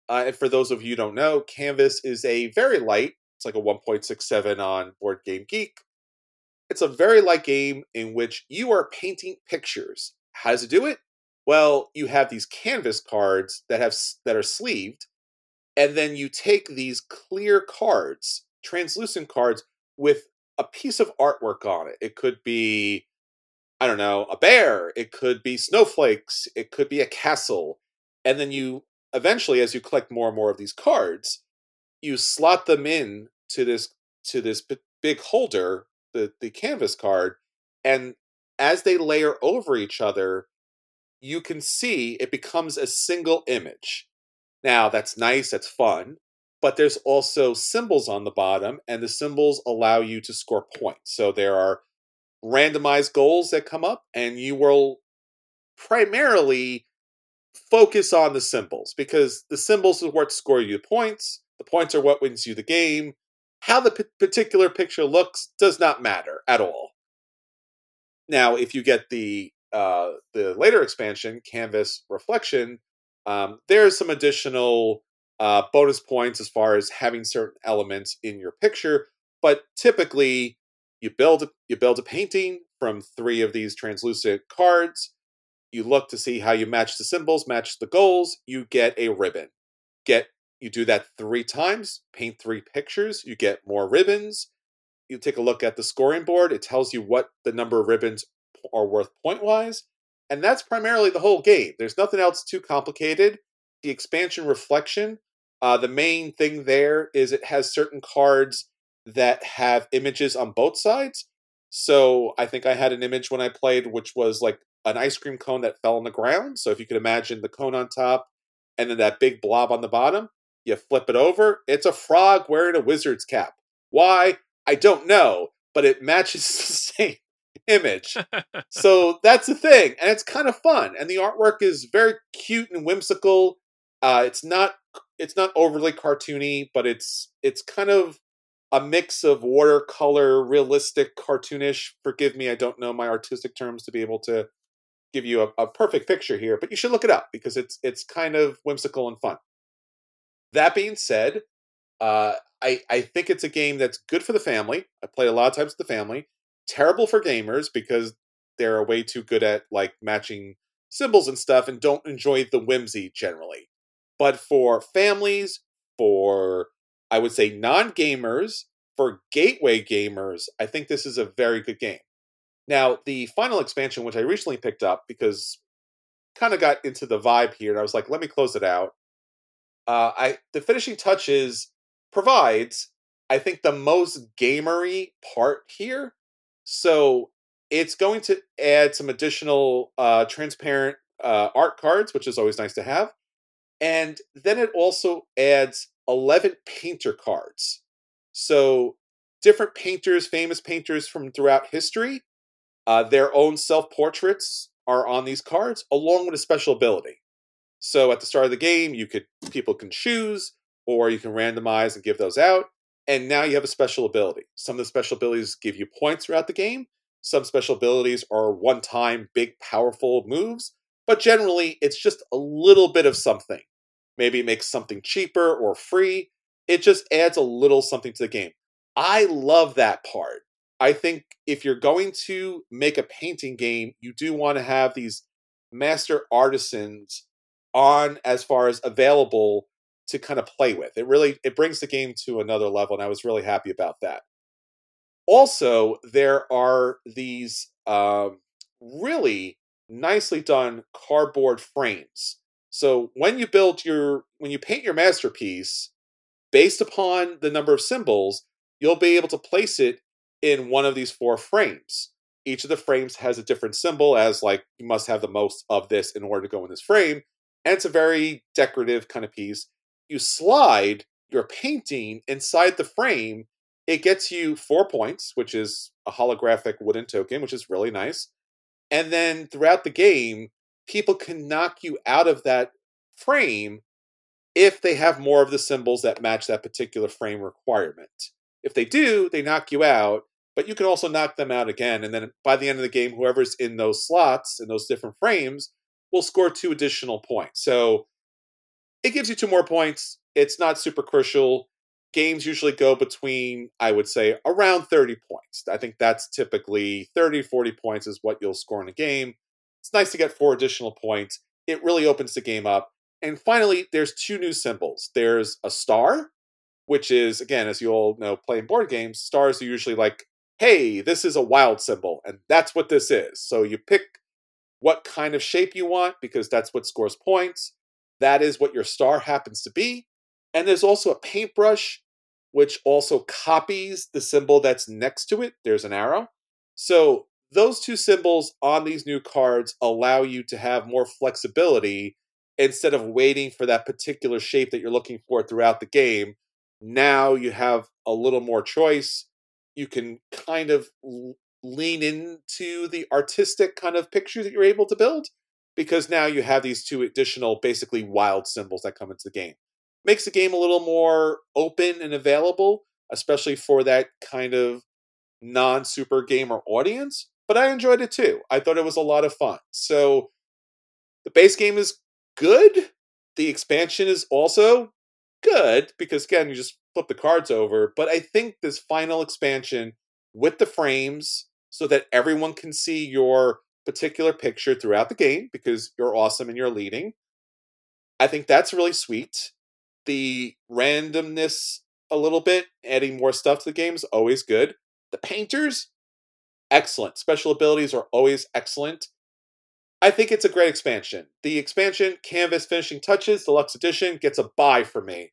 Uh, and for those of you who don't know, Canvas is a very light, it's like a 1.67 on Board Game Geek. It's a very light game in which you are painting pictures. How does it do it? Well, you have these canvas cards that have that are sleeved, and then you take these clear cards, translucent cards with a piece of artwork on it. It could be I don't know, a bear, it could be snowflakes, it could be a castle. And then you eventually as you collect more and more of these cards, you slot them in to this to this big holder, the the canvas card, and as they layer over each other, you can see it becomes a single image. Now, that's nice, that's fun, but there's also symbols on the bottom, and the symbols allow you to score points. So there are randomized goals that come up, and you will primarily focus on the symbols because the symbols is what score you points. The points are what wins you the game. How the p- particular picture looks does not matter at all. Now, if you get the uh, the later expansion, Canvas Reflection, um, there's some additional uh, bonus points as far as having certain elements in your picture. But typically, you build you build a painting from three of these translucent cards. You look to see how you match the symbols, match the goals. You get a ribbon. Get you do that three times. Paint three pictures. You get more ribbons. you take a look at the scoring board, it tells you what the number of ribbons are worth point wise. And that's primarily the whole game. There's nothing else too complicated. The expansion reflection, uh, the main thing there is it has certain cards that have images on both sides. So I think I had an image when I played, which was like an ice cream cone that fell on the ground. So if you could imagine the cone on top and then that big blob on the bottom, you flip it over, it's a frog wearing a wizard's cap. Why? I don't know, but it matches the same image. so that's the thing, and it's kind of fun. And the artwork is very cute and whimsical. Uh, it's not it's not overly cartoony, but it's it's kind of a mix of watercolor, realistic, cartoonish. Forgive me, I don't know my artistic terms to be able to give you a, a perfect picture here, but you should look it up because it's it's kind of whimsical and fun. That being said, uh, I I think it's a game that's good for the family. I play a lot of times with the family. Terrible for gamers because they're way too good at like matching symbols and stuff and don't enjoy the whimsy generally. But for families, for I would say non gamers, for gateway gamers, I think this is a very good game. Now, the final expansion, which I recently picked up because kind of got into the vibe here, and I was like, let me close it out. Uh, I the finishing touches provides, I think, the most gamery part here. So it's going to add some additional uh, transparent uh, art cards, which is always nice to have. And then it also adds 11 painter cards. So different painters, famous painters from throughout history, uh, their own self portraits are on these cards, along with a special ability. So at the start of the game, you could people can choose, or you can randomize and give those out. And now you have a special ability. Some of the special abilities give you points throughout the game. Some special abilities are one time, big, powerful moves. But generally, it's just a little bit of something. Maybe it makes something cheaper or free. It just adds a little something to the game. I love that part. I think if you're going to make a painting game, you do want to have these master artisans on as far as available to kind of play with. It really it brings the game to another level, and I was really happy about that. Also, there are these um, really nicely done cardboard frames. So when you build your when you paint your masterpiece, based upon the number of symbols, you'll be able to place it in one of these four frames. Each of the frames has a different symbol, as like you must have the most of this in order to go in this frame. And it's a very decorative kind of piece. You slide your painting inside the frame, it gets you four points, which is a holographic wooden token, which is really nice. And then throughout the game, people can knock you out of that frame if they have more of the symbols that match that particular frame requirement. If they do, they knock you out, but you can also knock them out again. And then by the end of the game, whoever's in those slots, in those different frames, will score two additional points. So it gives you two more points. It's not super crucial. Games usually go between, I would say, around 30 points. I think that's typically 30, 40 points is what you'll score in a game. It's nice to get four additional points. It really opens the game up. And finally, there's two new symbols. There's a star, which is again, as you all know, playing board games, stars are usually like, hey, this is a wild symbol, and that's what this is. So you pick what kind of shape you want because that's what scores points. That is what your star happens to be. And there's also a paintbrush, which also copies the symbol that's next to it. There's an arrow. So those two symbols on these new cards allow you to have more flexibility instead of waiting for that particular shape that you're looking for throughout the game now you have a little more choice. You can kind of lean into the artistic kind of picture that you're able to build because now you have these two additional, basically wild symbols that come into the game. Makes the game a little more open and available, especially for that kind of non super gamer audience. But I enjoyed it too. I thought it was a lot of fun. So the base game is good. The expansion is also good because again, you just flip the cards over. But I think this final expansion with the frames so that everyone can see your particular picture throughout the game because you're awesome and you're leading. I think that's really sweet. The randomness a little bit, adding more stuff to the game is always good. The painters, excellent. Special abilities are always excellent. I think it's a great expansion. The expansion, Canvas Finishing Touches, Deluxe Edition, gets a buy for me.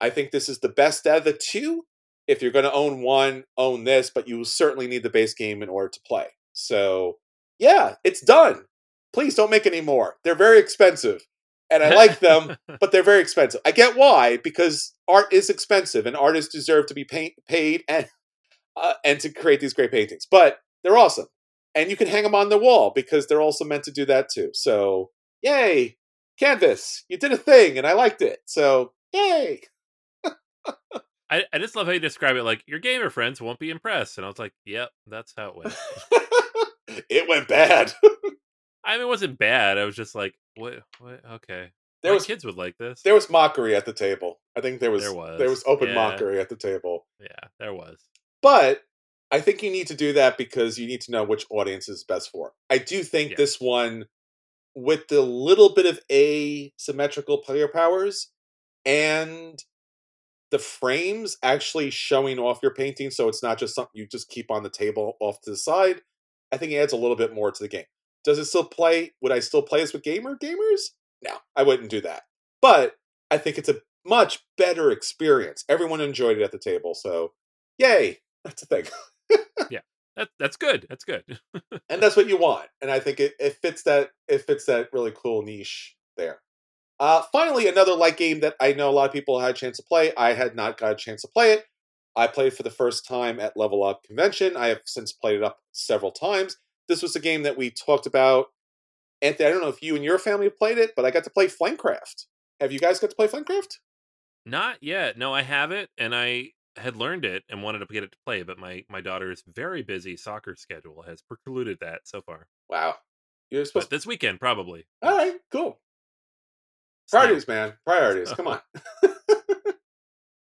I think this is the best out of the two. If you're going to own one, own this, but you will certainly need the base game in order to play. So, yeah, it's done. Please don't make any more. They're very expensive. And I like them, but they're very expensive. I get why, because art is expensive and artists deserve to be pay- paid and uh, and to create these great paintings. But they're awesome. And you can hang them on the wall because they're also meant to do that too. So, yay! Canvas, you did a thing and I liked it. So, yay! I, I just love how you describe it like your gamer friends won't be impressed. And I was like, yep, that's how it went. it went bad. I mean, it wasn't bad. I was just like, what? What? Okay. There My was kids would like this. there was mockery at the table. I think there was There was, there was open yeah. mockery at the table. yeah, there was. But I think you need to do that because you need to know which audience is best for. I do think Yeah. this one, with the little bit of asymmetrical player powers and the frames actually showing off your painting, so it's not just something you just keep on the table off to the side. I think it adds a little bit more to the game. Does it still play? Would I still play this with gamer gamers? No, I wouldn't do that. But I think it's a much better experience. Everyone enjoyed it at the table, so yay! That's a thing. Yeah, that that's good. That's good. and that's what you want. And I think it, it fits that it fits that really cool niche there. Uh, finally, another light game that I know a lot of people had a chance to play. I had not got a chance to play it. I played for the first time at Level Up Convention. I have since played it up several times. This was a game that we talked about. Anthony, I don't know if you and your family have played it, but I got to play Flamecraft. Have you guys got to play Flamecraft? Not yet. No, I have it, and I had learned it and wanted to get it to play, but my my daughter's very busy soccer schedule has precluded that so far. Wow. You're supposed But this weekend, probably. All right, cool. Priorities, man. Priorities. Come on.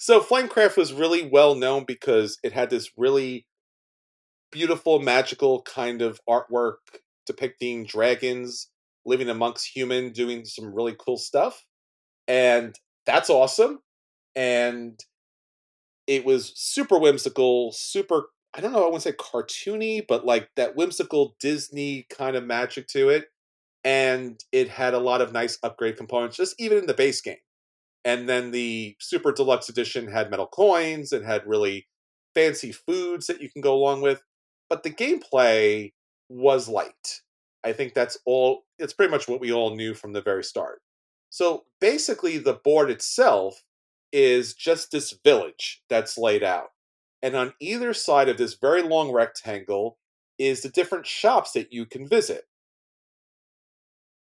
so Flamecraft was really well known because it had this really beautiful, magical kind of artwork depicting dragons living amongst human, doing some really cool stuff. And that's awesome. And it was super whimsical, super I don't know, I wouldn't say cartoony, but like that whimsical Disney kind of magic to it and it had a lot of nice upgrade components just even in the base game and then the super deluxe edition had metal coins and had really fancy foods that you can go along with but the gameplay was light. I think that's all it's pretty much what we all knew from the very start. So basically the board itself is just this village that's laid out and on either side of this very long rectangle is the different shops that you can visit.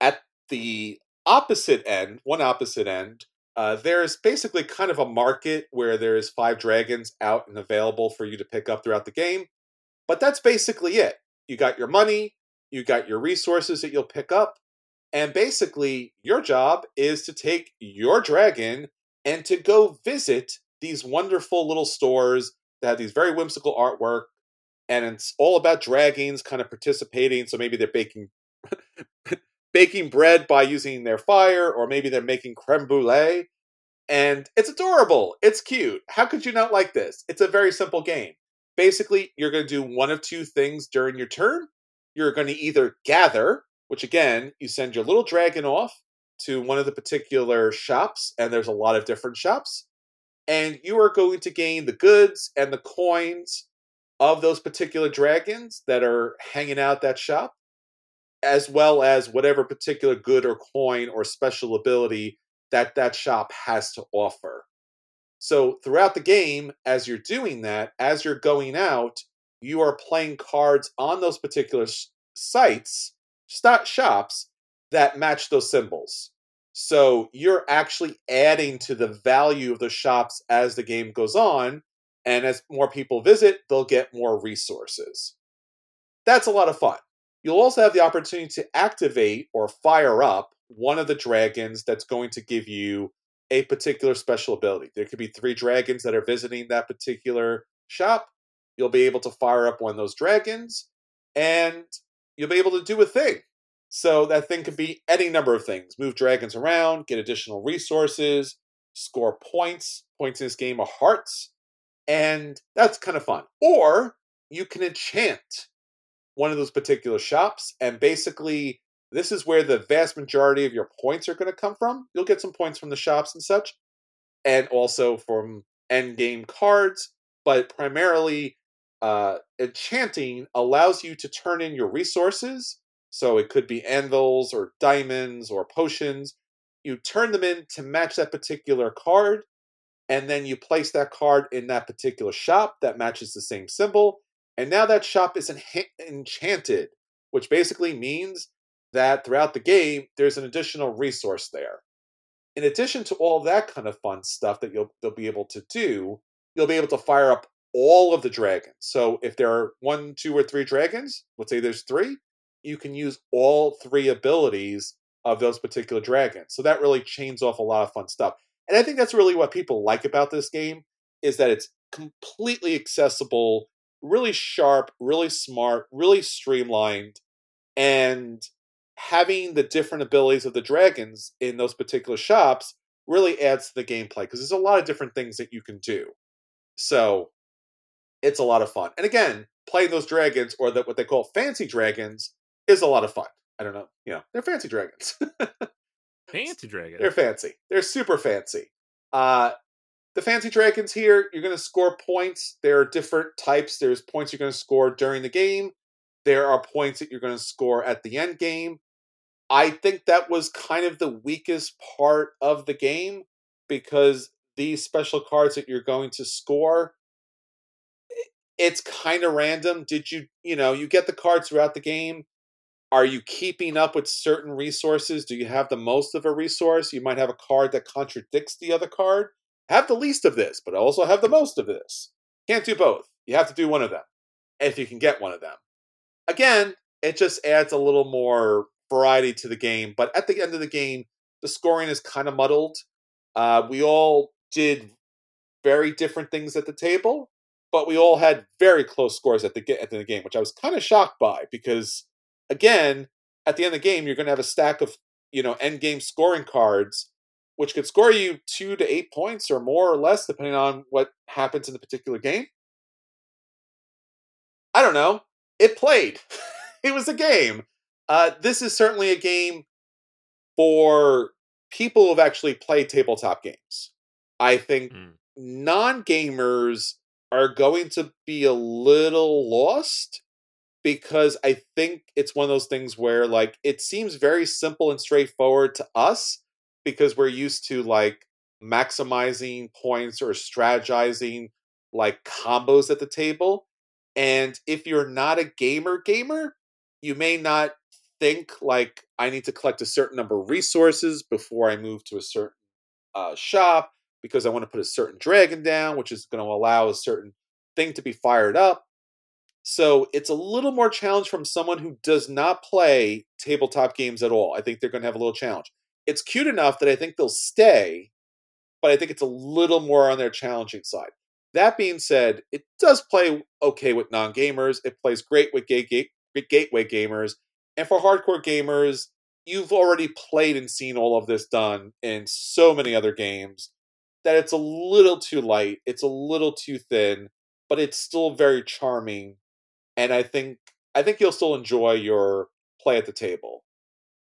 At the opposite end, one opposite end, uh, there's basically kind of a market where there's five dragons out and available for you to pick up throughout the game. But that's basically it. You got your money, you got your resources that you'll pick up, and basically your job is to take your dragon and to go visit these wonderful little stores that have these very whimsical artwork. And it's all about dragons kind of participating. So maybe they're baking baking bread by using their fire, or maybe they're making creme brulee. And it's adorable. It's cute. How could you not like this? It's a very simple game. Basically, you're going to do one of two things during your turn. You're going to either gather, which again, you send your little dragon off to one of the particular shops, and there's a lot of different shops. And you are going to gain the goods and the coins of those particular dragons that are hanging out that shop as well as whatever particular good or coin or special ability that that shop has to offer. So throughout the game, as you're doing that, as you're going out, you are playing cards on those particular sites, st- shops that match those symbols. So you're actually adding to the value of the shops as the game goes on, and as more people visit, they'll get more resources. That's a lot of fun. You'll also have the opportunity to activate or fire up one of the dragons that's going to give you a particular special ability. There could be three dragons that are visiting that particular shop. You'll be able to fire up one of those dragons and you'll be able to do a thing. So that thing could be any number of things move dragons around, get additional resources, score points. Points in this game are hearts. And that's kind of fun. Or you can enchant one of those particular shops. And basically, this is where the vast majority of your points are going to come from. You'll get some points from the shops and such, and also from end game cards. But primarily, uh, enchanting allows you to turn in your resources. So it could be anvils or diamonds or potions. You turn them in to match that particular card, and then you place that card in that particular shop that matches the same symbol. And now that shop is enha- enchanted, which basically means that throughout the game, there's an additional resource there. In addition to all that kind of fun stuff that you'll, you'll be able to do, you'll be able to fire up all of the dragons. So if there are one, two, or three dragons, let's say there's three, you can use all three abilities of those particular dragons. So that really chains off a lot of fun stuff. And I think that's really what people like about this game is that it's completely accessible, really sharp, really smart, really streamlined, and having the different abilities of the dragons in those particular shops really adds to the gameplay because there's a lot of different things that you can do. So it's a lot of fun. And again, playing those dragons or the, what they call fancy dragons is a lot of fun. I don't know, you know, they're fancy dragons. Fancy dragons. They're fancy. They're super fancy. Uh, the fancy dragons here, you're going to score points. There are different types. There's points you're going to score during the game. There are points that you're going to score at the end game. I think that was kind of the weakest part of the game because these special cards that you're going to score it's kind of random. Did you, you know, you get the cards throughout the game. Are you keeping up with certain resources? Do you have the most of a resource? You might have a card that contradicts the other card. Have the least of this, but also have the most of this. Can't do both. You have to do one of them if you can get one of them. Again, it just adds a little more variety to the game. But at the end of the game, the scoring is kind of muddled. Uh, we all did very different things at the table, but we all had very close scores at the at the end of the game, which I was kind of shocked by because again, at the end of the game, you're going to have a stack of you know end game scoring cards, which could score you two to eight points or more or less, depending on what happens in the particular game. I don't know. It played. it was a game. Uh, this is certainly a game for people who have actually played tabletop games. I think mm. non gamers are going to be a little lost because I think it's one of those things where like it seems very simple and straightforward to us because we're used to like maximizing points or strategizing like combos at the table. And if you're not a gamer gamer, you may not think like I need to collect a certain number of resources before I move to a certain uh, shop because I want to put a certain dragon down, which is going to allow a certain thing to be fired up. So it's a little more challenge from someone who does not play tabletop games at all. I think they're going to have a little challenge. It's cute enough that I think they'll stay, but I think it's a little more on their challenging side. That being said, it does play okay with non gamers. It plays great with gay, gay, gateway gamers. And for hardcore gamers, you've already played and seen all of this done in so many other games that it's a little too light, it's a little too thin, but it's still very charming. And I think I think you'll still enjoy your play at the table.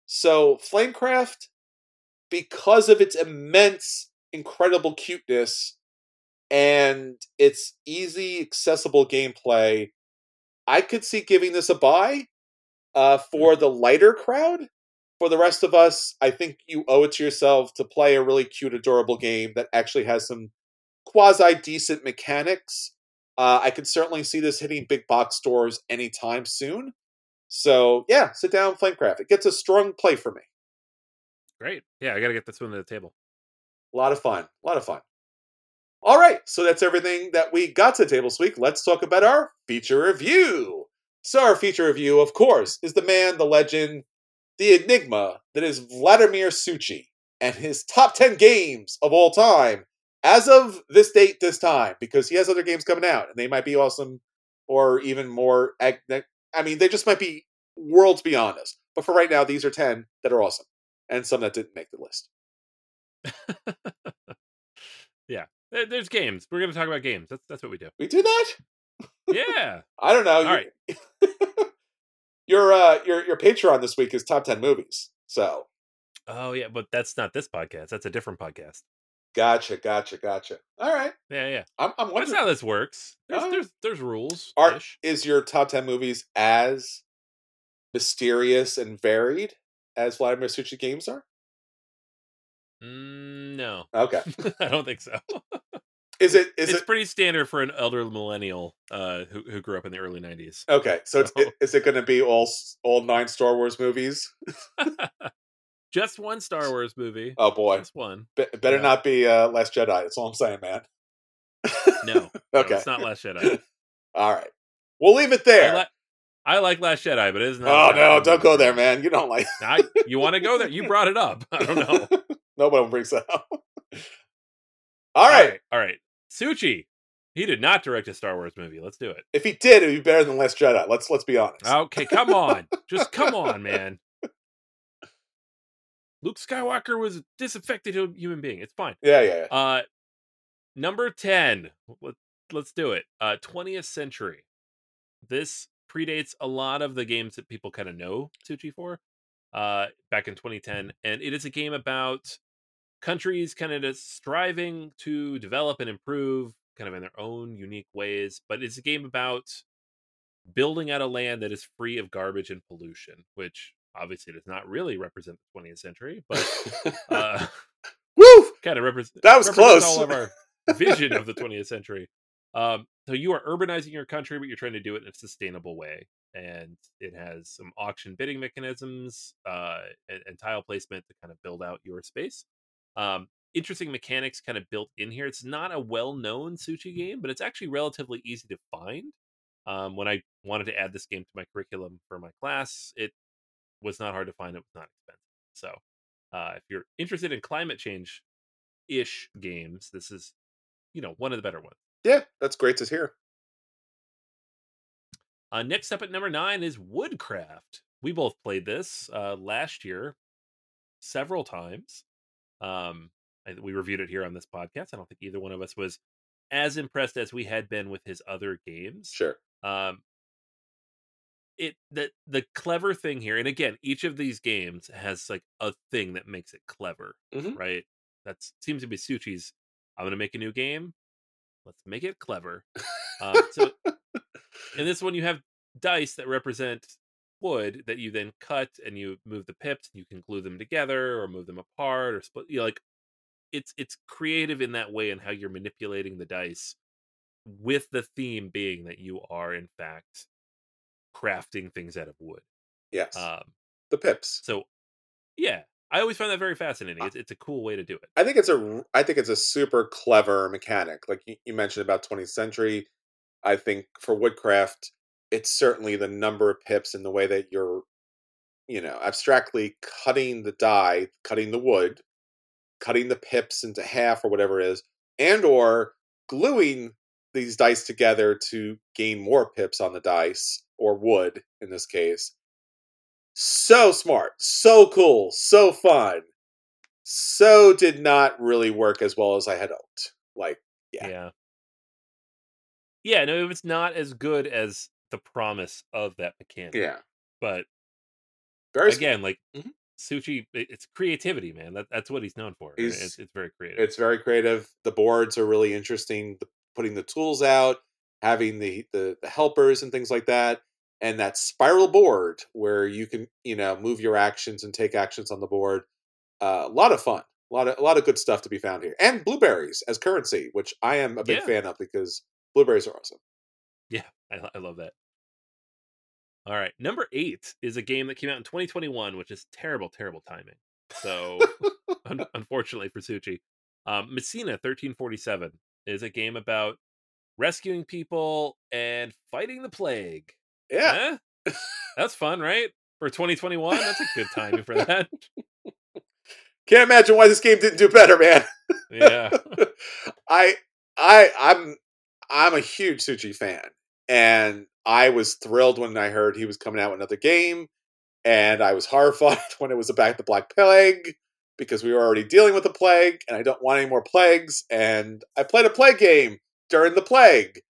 So Flamecraft, because of its immense, incredible cuteness and its easy, accessible gameplay, I could see giving this a buy. Uh, for the lighter crowd, for the rest of us, I think you owe it to yourself to play a really cute, adorable game that actually has some quasi decent mechanics. Uh, I could certainly see this hitting big box stores anytime soon. So yeah, sit down, Flamecraft. It gets a strong play for me. Great. Yeah, I got to get this one to the table. A lot of fun. A lot of fun. All right, so that's everything that we got to the table this week. Let's talk about our feature review. So our feature review, of course, is the man, the legend, the enigma that is Vladimir Suchy and his top 10 games of all time as of this date, this time, because he has other games coming out and they might be awesome or even more. I mean, they just might be worlds beyond us. But for right now, these are 10 that are awesome and some that didn't make the list. yeah, there's games. We're going to talk about games. That's, that's what we do. We do that? Yeah. I don't know. All You- right. your uh your your Patreon this week is top ten movies. So Oh yeah, but that's not this podcast. That's a different podcast. gotcha, gotcha, gotcha. All right. Yeah, yeah. I'm I'm That's wondering how this works. There's Oh. there's there's rules. are is your top ten movies as mysterious and varied as Vladimir Suchy games are? Mm, no, Okay. I don't think so. Is it is it's it pretty standard for an elder millennial uh, who who grew up in the early '90s. okay? So it's, So- is it going to be all all nine Star Wars movies? Just one Star Wars movie. Oh boy, Just one. Be- better Yeah. not be uh, Last Jedi. That's all I'm saying, man. No, no, Okay. it's not Last Jedi. All right, we'll leave it I, there. I like Last Jedi, but it is not. oh no, don't go there, man. You don't like. I, you want to go there? You brought it up. I don't know. Nobody brings that up. All right. all right. Suchy, he did not direct a Star Wars movie. Let's do it. If he did, it'd be better than Last Jedi. Let's let's be honest. Okay, come on. Just come on, man. Luke Skywalker was a disaffected human being. It's fine. yeah, yeah, yeah. Uh number 10. Let's let's do it. Uh 20th century. This predates a lot of the games that people kind of know Suchy for. Uh back in 2010 and it is a game about countries kind of striving to develop and improve kind of in their own unique ways, but it's a game about building out a land that is free of garbage and pollution, which obviously does not really represent the 20th century, but uh, Woo! kind of represents That was close. all of our vision of the 20th century. Um, so you are urbanizing your country, but you're trying to do it in a sustainable way, and it has some auction bidding mechanisms uh, and, and tile placement to kind of build out your space. Um, interesting mechanics kind of built in here. It's not a well-known Suchy game, but it's actually relatively easy to find. Um, when I wanted to add this game to my curriculum for my class, it was not hard to find. It was not expensive. So, uh, if you're interested in climate change ish games, this is, you know, one of the better ones. Yeah, that's great to hear. Uh, next up at number nine is Woodcraft. We both played this uh, last year several times. Um, I, we reviewed it here on this podcast. I don't think either one of us was as impressed as we had been with his other games. Sure. um it the the clever thing here and again each of these games has like a thing that makes it clever Mhm. right that seems to be Suchy's i'm gonna make a new game let's make it clever uh, so in this one you have dice that represent wood that you then cut and you move the pips and you can glue them together or move them apart or split you know, like it's it's creative in that way and how you're manipulating the dice with the theme being that you are in fact crafting things out of wood Yes. um the pips. so yeah i always find that very fascinating it's, it's a cool way to do it I think it's a I think it's a super clever mechanic. Like you, you mentioned about 20th century, I think for woodcraft, it's certainly the number of pips and the way that you're, you know, abstractly cutting the die, cutting the wood, cutting the pips into half or whatever it is, and or gluing these dice together to gain more pips on the dice or wood in this case. So smart, so cool, so fun so did not really work as well as I had hoped. Like, Yeah. yeah yeah no it was not as good as the promise of that mechanic yeah, but very again like Mhm. Suchy it's creativity man that, that's what he's known for He's- it's, it's very creative It's very creative. The boards are really interesting. The, putting the tools out, having the, the the helpers and things like that, and that spiral board where you can you know move your actions and take actions on the board. Uh, a lot of fun. A lot of a lot of good stuff to be found here, and blueberries as currency, which I am a big Yeah. fan of because blueberries are awesome. Yeah, I, I love that. All right, number eight is a game that came out in 2021, which is terrible, terrible timing. So, un- unfortunately for Suchy, um, Messina 1347 is a game about rescuing people and fighting the plague. Yeah, Huh? that's fun, right? For 2021, that's a good timing for that. can't imagine why this game didn't do better, man. Yeah, I I I'm I'm a huge Suchy fan, and I was thrilled when I heard he was coming out with another game, and I was horrified when it was about the Black Plague because we were already dealing with the plague, and I don't want any more plagues. And I played a plague game during the plague.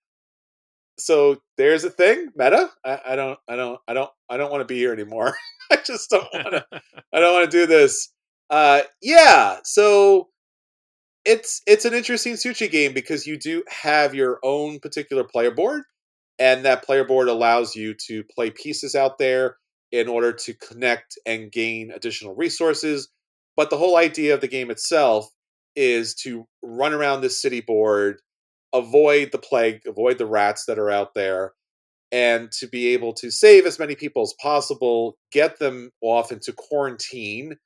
So there's a thing, meta. I, I don't, I don't, I don't, I don't want to be here anymore. I just don't want to. I don't want to do this. Uh, yeah. So it's it's an interesting Suchy game because you do have your own particular player board, and that player board allows you to play pieces out there in order to connect and gain additional resources. But the whole idea of the game itself is to run around this city board, avoid the plague, avoid the rats that are out there, and to be able to save as many people as possible, get them off into quarantine,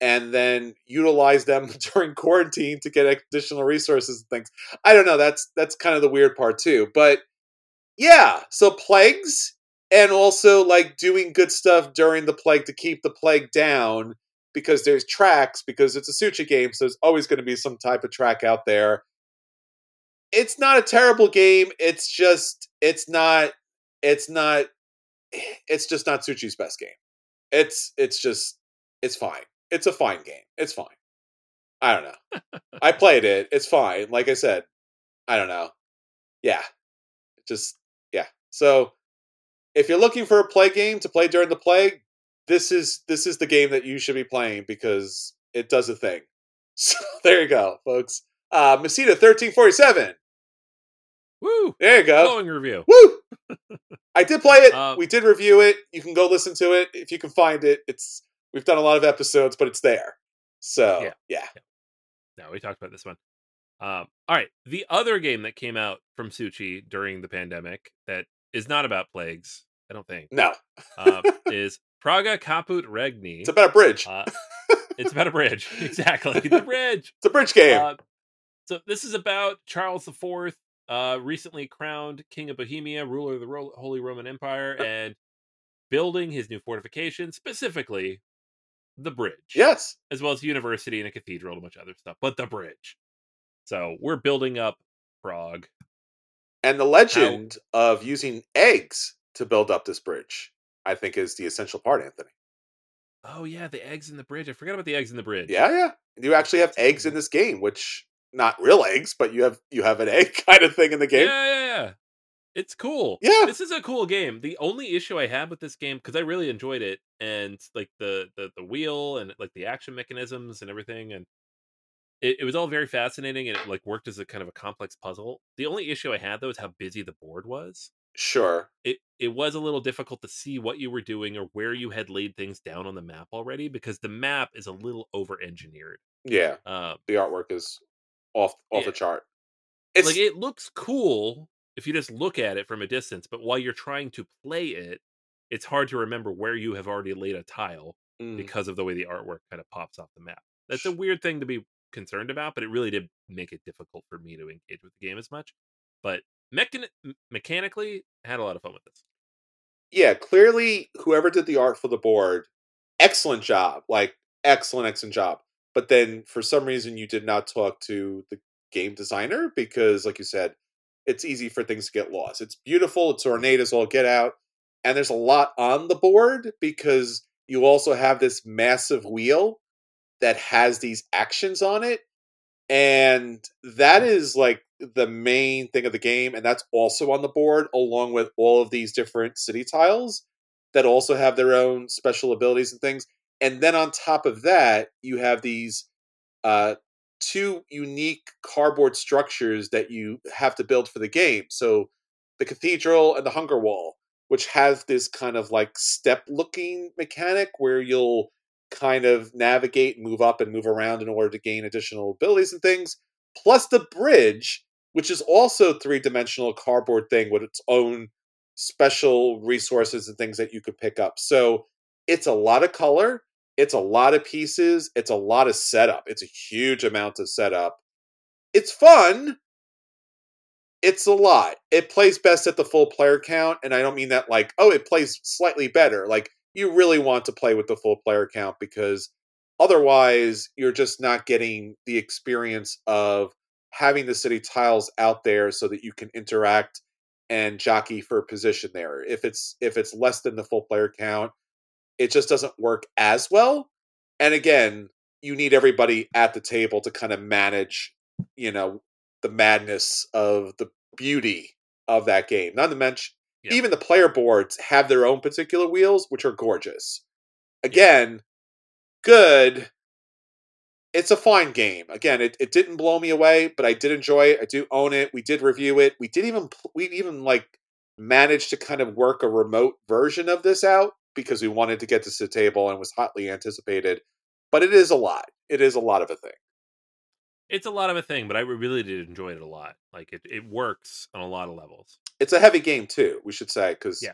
and then utilize them during quarantine to get additional resources and things. I don't know. That's that's kind of the weird part too. But yeah, so plagues and also like doing good stuff during the plague to keep the plague down because there's tracks because it's a Suchy game so there's always going to be some type of track out there it's not a terrible game it's just it's not it's not it's just not Suchy's best game. It's it's just it's fine. It's a fine game. It's fine. I don't know. I played it. It's fine. Like i said i don't know. Yeah. Just yeah. So if you're looking for a play game to play during the plague, this is this is the game that you should be playing because it does a thing. So there you go, folks. Uh forty seven. Woo! There you go. Glowing review. Woo! I did play it. Uh, we did review it. You can go listen to it if you can find it. It's we've done a lot of episodes, but it's there. So Yeah. yeah. No, we talked about this one. Um, all right, the other game that came out from Suchy during the pandemic that is not about plagues, I don't think, No. uh, is Praga Caput Regni. It's about a bridge. uh, it's about a bridge, exactly the bridge. it's a bridge game. Uh, so this is about Charles IV, uh, recently crowned King of Bohemia, ruler of the Ro- Holy Roman Empire, and building his new fortification, specifically the bridge yes. as well as a university and a cathedral and a bunch of other stuff, but the bridge. So we're building up Prague. And the legend of using eggs to build up this bridge, I think, is the essential part, Anthony. Oh yeah, the eggs in the bridge. I forgot about the eggs in the bridge. Yeah, yeah. You actually have eggs in this game, which not real eggs, but you have you have an egg kind of thing in the game. yeah, yeah, yeah. It's cool. Yeah. this is a cool game. The only issue I had with this game because I really enjoyed it and like the the the wheel and like the action mechanisms and everything and it, it was all very fascinating and it like worked as a kind of a complex puzzle. The only issue I had though is how busy the board was. Sure. it it was a little difficult to see what you were doing or where you had laid things down on the map already because the map is a little over engineered. Yeah. Uh, The artwork is off off Yeah. the chart. It's like it looks cool if you just look at it from a distance, but while you're trying to play it, it's hard to remember where you have already laid a tile mm, because of the way the artwork kind of pops off the map. That's a weird thing to be concerned about, but it really did make it difficult for me to engage with the game as much. But mechan- mechanically, I had a lot of fun with this. yeah, clearly whoever did the art for the board, excellent job. Like excellent, excellent job. But then for some reason you did not talk to the game designer because, like you said, it's easy for things to get lost. It's beautiful, it's ornate as all get out, and there's a lot on the board because you also have this massive wheel that has these actions on it. And that mm-hmm. is like the main thing of the game, and that's also on the board, along with all of these different city tiles that also have their own special abilities and things. And then on top of that, you have these uh, two unique cardboard structures that you have to build for the game. So the cathedral and the hunger wall, which has this kind of like step looking mechanic where you'll kind of navigate, move up, and move around in order to gain additional abilities and things. Plus the bridge, which is also three dimensional cardboard thing with its own special resources and things that you could pick up. So it's a lot of color, it's a lot of pieces, it's a lot of setup. It's a huge amount of setup. It's fun. It's a lot. It plays best at the full player count, and I don't mean that like, oh, it plays slightly better. Like you really want to play with the full player count because otherwise you're just not getting the experience of having the city tiles out there so that you can interact and jockey for position there. If it's if it's less than the full player count, it just doesn't work as well. And again, you need everybody at the table to kind of manage, you know, the madness of the beauty of that game. Not to mention, Yeah. even the player boards have their own particular wheels, which are gorgeous. Again, good. It's a fine game. Again, it, it didn't blow me away, but I did enjoy it. I do own it. We did review it. We did even we even like managed to kind of work a remote version of this out because we wanted to get this to the table and was hotly anticipated. But it is a lot. It is a lot of a thing. It's a lot of a thing, but I really did enjoy it a lot. Like it, it works on a lot of levels. It's a heavy game too. We should say because Yeah.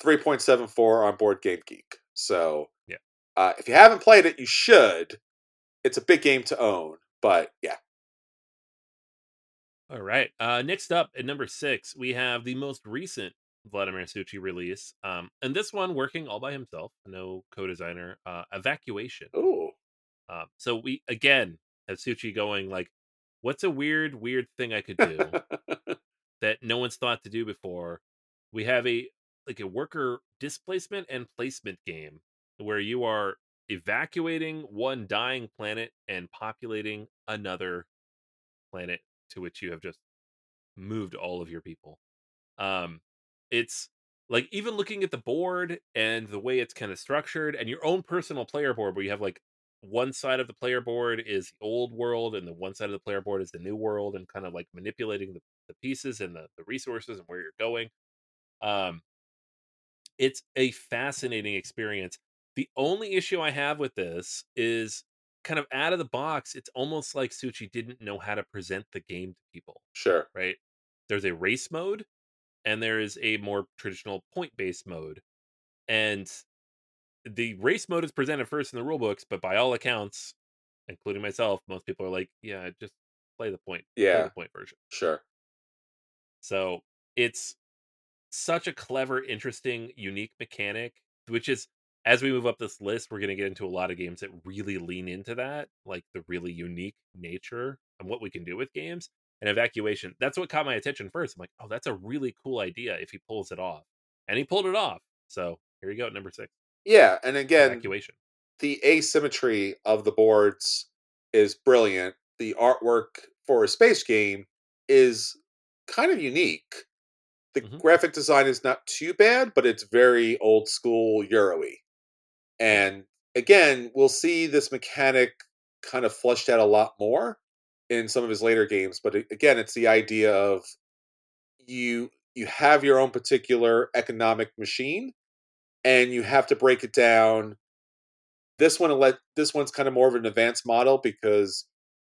three point seven four on Board Game Geek. So Yeah. uh, if you haven't played it, you should. It's a big game to own, but yeah, All right. Uh, next up at number six, we have the most recent Vladimir Suchy release. Um, and this one working all by himself, no co-designer. Uh, Evacuation. ooh, Um, so we again have Suchy going like, "What's a weird, weird thing I could do that no one's thought to do before?" We have a like a worker displacement and placement game where you are evacuating one dying planet and populating another planet to which you have just moved all of your people. Um, it's like even looking at the board and the way it's kind of structured, and your own personal player board, where you have like one side of the player board is the old world, and the one side of the player board is the new world, and kind of like manipulating the, the pieces and the, the resources and where you're going. Um, it's a fascinating experience. The only issue I have with this is kind of out of the box. It's almost like Suchy didn't know how to present the game to people sure, right? There's a race mode and there is a more traditional point based mode. And the race mode is presented first in the rule books, but by all accounts, including myself, most people are like, yeah, just play the point, Yeah. the point version. sure, So it's such a clever, interesting, unique mechanic, which is as we move up this list, we're going to get into a lot of games that really lean into that, like the really unique nature and what we can do with games. And evacuation, that's what caught my attention first. I'm like, oh, that's a really cool idea if he pulls it off. And he pulled it off. So here you go, number six yeah. And again, evacuation. the asymmetry of the boards is brilliant. The artwork for a space game is kind of unique. The Mhm. graphic design is not too bad, but it's very old school Euro-y. And again, we'll see this mechanic kind of flushed out a lot more in some of his later games. But again, it's the idea of you you have your own particular economic machine, and you have to break it down this one let this one's kind of more of an advanced model because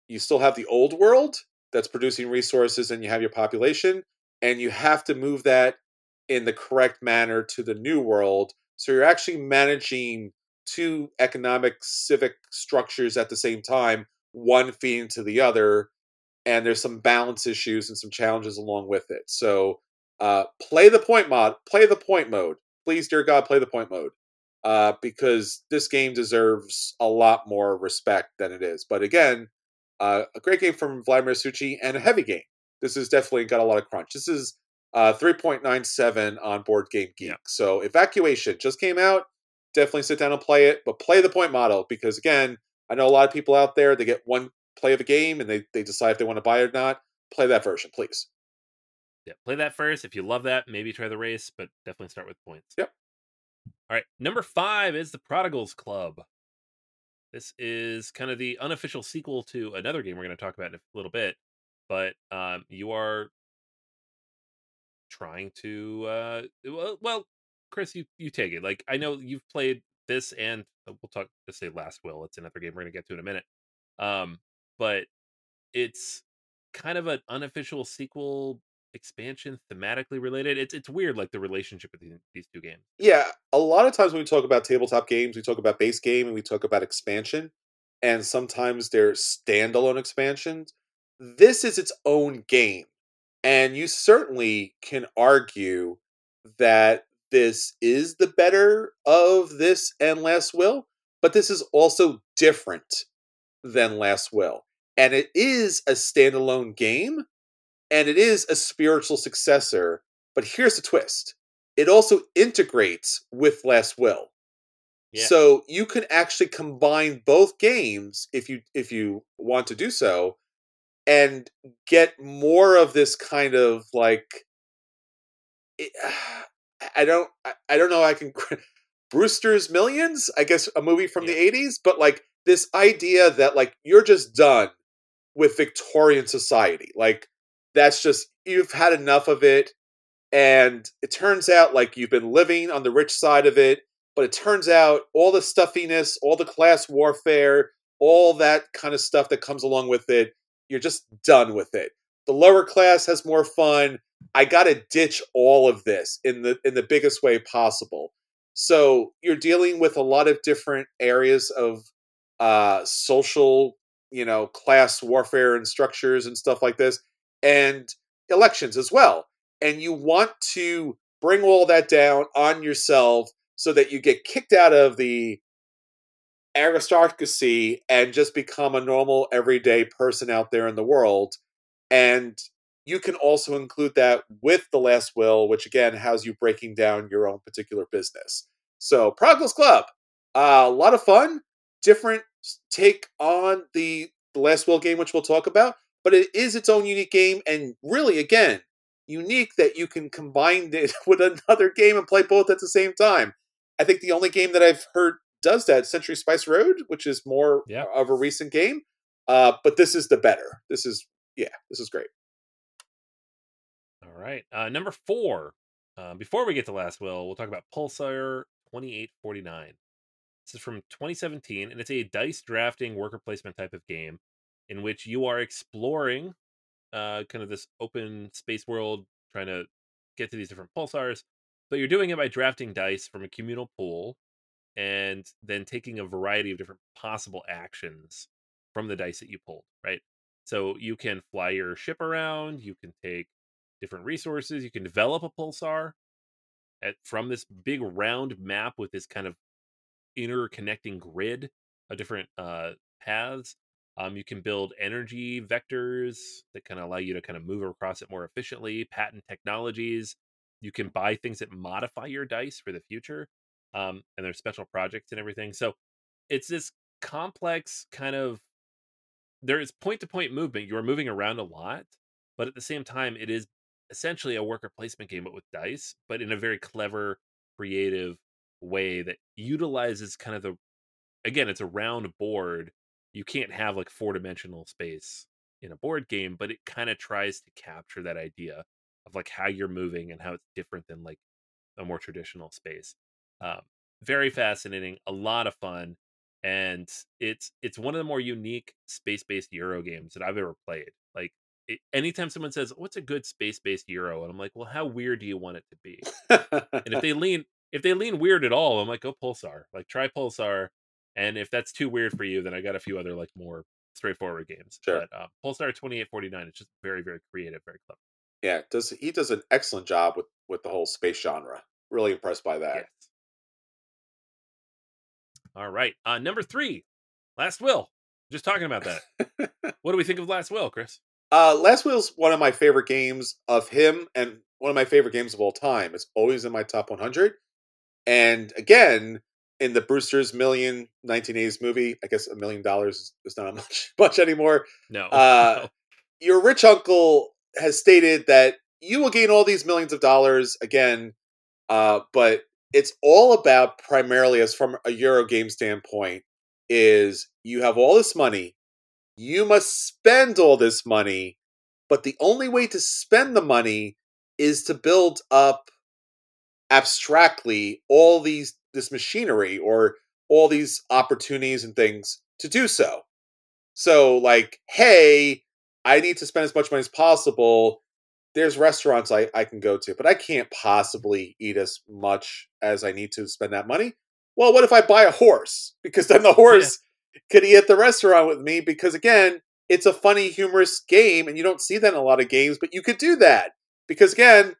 you still have the old world that's producing resources and you have your population and you have to move that in the correct manner to the new world so you're actually managing two economic civic structures at the same time one feeding to the other and there's some balance issues and some challenges along with it so uh, play the point mod play the point mode please dear god play the point mode uh, because this game deserves a lot more respect than it is. But again, uh, a great game from Vladimir Suchy and a heavy game. This has definitely got a lot of crunch. This is uh, 3.97 on Board Game Geek. Yeah. So Evacuation just came out. Definitely sit down and play it, but play the point model because again, I know a lot of people out there they get one play of a game and they, they decide if they want to buy it or not. Play that version, please. Yeah, play that first. If you love that, maybe try the race, but definitely start with points. Yep. All right. Number five is the Prodigals Club. This is kind of the unofficial sequel to another game we're going to talk about in a little bit, but um, you are trying to uh, well, well, Chris, you you take it. Like I know you've played this, and uh, we'll talk. to say Last Will. It's another game we're going to get to in a minute. Um, but it's kind of an unofficial sequel expansion thematically related it's it's weird like the relationship these, these two games Yeah, a lot of times when we talk about tabletop games, we talk about base game and we talk about expansion, and sometimes they're standalone expansions. This is its own game, and you certainly can argue that this is the better of this and Last Will, but this is also different than Last Will. And it is a standalone game, and it is a spiritual successor. But here's the twist it also integrates with Last Will. Yeah. So you can actually combine both games if you if you want to do so and get more of this kind of like it, I don't I, don't know I can Brewster's Millions, I guess a movie from Yeah. the 80s, but like this idea that like you're just done with Victorian society. Like that's just you've had enough of it and it turns out like you've been living on the rich side of it, but it turns out all the stuffiness, all the class warfare, all that kind of stuff that comes along with it, you're just done with it. The lower class has more fun. I got to ditch all of this in the in the biggest way possible. So you're dealing with a lot of different areas of uh, social, you know, class warfare and structures and stuff like this, and elections as well. And you want to bring all that down on yourself so that you get kicked out of the aristocracy and just become a normal everyday person out there in the world. And you can also include that with the last will, which again has you breaking down your own particular business. So, Prodigals Club, uh, a lot of fun, different take on the, the last will game, which we'll talk about, but it is its own unique game, and really, again, unique that you can combine it with another game and play both at the same time. I think the only game that I've heard does that, Century Spice Road, which is more Yeah. of a recent game. Uh, but this is the better. This is yeah, this is great. Right. Uh, number four. Uh, before we get to Last Will, we'll talk about Pulsar 2849. This is from 2017, and it's a dice drafting worker placement type of game in which you are exploring uh, kind of this open space world, trying to get to these different pulsars. But you're doing it by drafting dice from a communal pool and then taking a variety of different possible actions from the dice that you pulled, right? So you can fly your ship around, you can take different resources, you can develop a pulsar at, from this big round map with this kind of interconnecting grid of different uh, paths. Um, you can build energy vectors that kind of allow you to kind of move across it more efficiently, patent technologies. You can buy things that modify your dice for the future. Um, and there's special projects and everything. So it's this complex kind of there is point to point movement. You are moving around a lot, but at the same time, it is essentially a worker placement game, but with dice, but in a very clever, creative way that utilizes kind of the again, it's a round board. You can't have like four dimensional space in a board game, but it kind of tries to capture that idea of like how you're moving and how it's different than like a more traditional space. Um, very fascinating, a lot of fun, and it's it's one of the more unique space based Euro games that I've ever played. Anytime someone says, "What's a good space based Euro?" and I'm like, "Well, how weird do you want it to be?" and if they lean if they lean weird at all, I'm like, "Go Pulsar." Like try Pulsar, and if that's too weird for you, then I got a few other like more straightforward games. Sure. But uh, Pulsar 2849 is just very very creative, very clever. yeah, does he does an excellent job with with the whole space genre. Really impressed by that. Yes. All right. Uh, number three, Last Will. Just talking about that. what do we think of Last Will, Chris? Uh, Last Will's one of my favorite games of him, and one of my favorite games of all time. It's always in my top 100. And again, in the Brewster's Million 1980s movie, I guess a million dollars is not much much anymore. No. Uh, no. Your rich uncle has stated that you will gain all these millions of dollars again, uh, but it's all about primarily, as from a Euro game standpoint, is you have all this money, you must spend all this money, but the only way to spend the money is to build up abstractly all these this machinery or all these opportunities and things to do so. So like, hey, I need to spend as much money as possible. There's restaurants I, I can go to, but I can't possibly eat as much as I need to spend that money. Well, what if I buy a horse? Because then the horse could eat at the restaurant with me. Because again, it's a funny, humorous game, and you don't see that in a lot of games, but you could do that. Because again,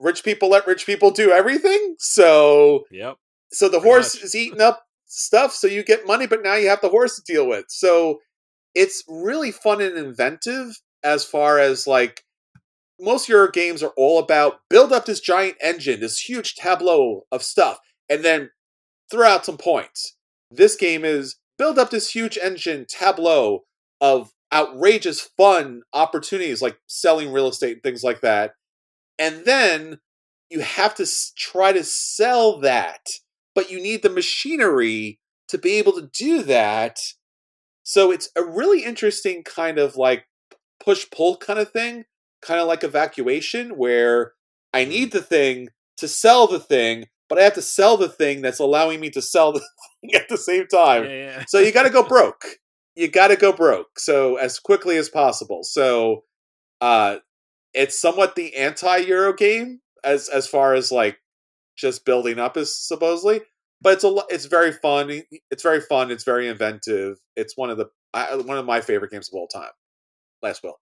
rich people let rich people do everything. So Yep. so the horse is eating up stuff, so you get money, but now you have the horse to deal with. So it's really fun and inventive as far as like most of your games are all about build up this giant engine, this huge tableau of stuff, and then throw out some points. This game is build up this huge engine tableau of outrageous fun opportunities like selling real estate and things like that. and then you have to try to sell that, but you need the machinery to be able to do that. So it's a really interesting kind of like push pull kind of thing, kind of like evacuation, where I need the thing to sell the thing, but I have to sell the thing that's allowing me to sell the thing at the same time. Yeah, yeah. So you got to go broke. You got to go broke. So as quickly as possible. So uh it's somewhat the anti-Euro game as as far as like just building up is supposedly, but it's a it's very fun. It's very fun. It's very inventive. It's one of the I, one of my favorite games of all time. Last will.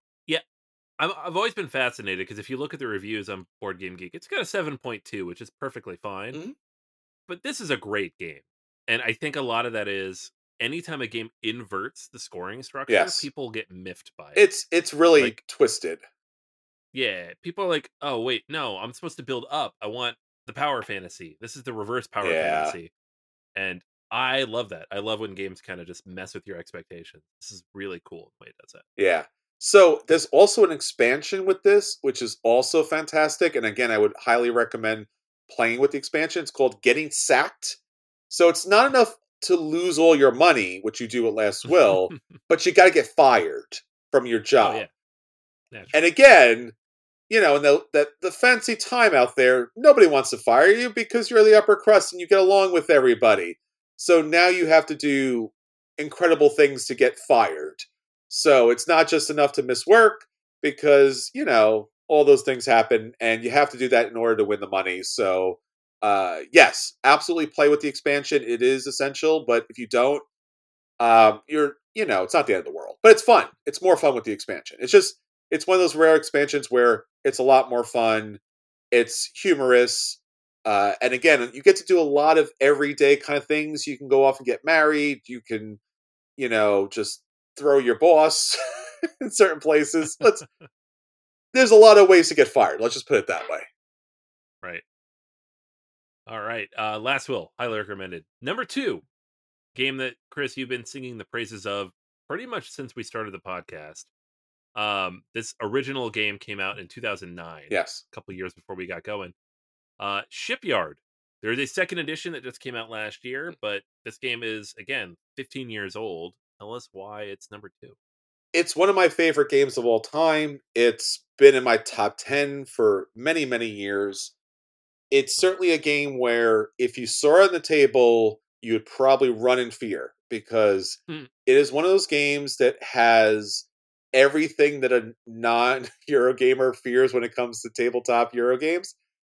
I'm, I've always been fascinated because if you look at the reviews on Board Game Geek, it's got a 7.2, which is perfectly fine. Mhm. But this is a great game. And I think a lot of that is anytime a game inverts the scoring structure, Yes. people get miffed by it. It's it's really Like- twisted. yeah, people are like, oh, wait, no, I'm supposed to build up. I want the power fantasy. This is the reverse power Yeah. fantasy. And I love that. I love when games kind of just mess with your expectations. This is really cool the way it does that. Yeah. So there's also an expansion with this, which is also fantastic. And again, I would highly recommend playing with the expansion. It's called Getting Sacked. So it's not enough to lose all your money, which you do at Last Will, but you got to get fired from your job. Oh, yeah. And again, you know, and the, the the fancy time out there, nobody wants to fire you because you're the upper crust and you get along with everybody. So now you have to do incredible things to get fired. So it's not just enough to miss work because, you know, all those things happen and you have to do that in order to win the money. So uh yes, absolutely play with the expansion. It is essential, but if you don't, um you're you know, it's not the end of the world. But it's fun. It's more fun with the expansion. It's just it's one of those rare expansions where it's a lot more fun. It's humorous. Uh, and again, you get to do a lot of everyday kind of things. You can go off and get married. You can, you know, just throw your boss in certain places. Let's. There's a lot of ways to get fired. Let's just put it that way. Right. All right. Uh Last Will, highly recommended. Number two, game that Chris, you've been singing the praises of pretty much since we started the podcast. Um, this original game came out in 2009, Yes. a couple years before we got going. Uh, Shipyard. There's a second edition that just came out last year, but this game is again 15 years old. Tell us why it's number two. It's one of my favorite games of all time. It's been in my top 10 for many, many years. It's certainly a game where if you saw it on the table, you would probably run in fear because Hmm. it is one of those games that has everything that a non Eurogamer fears when it comes to tabletop Euro games.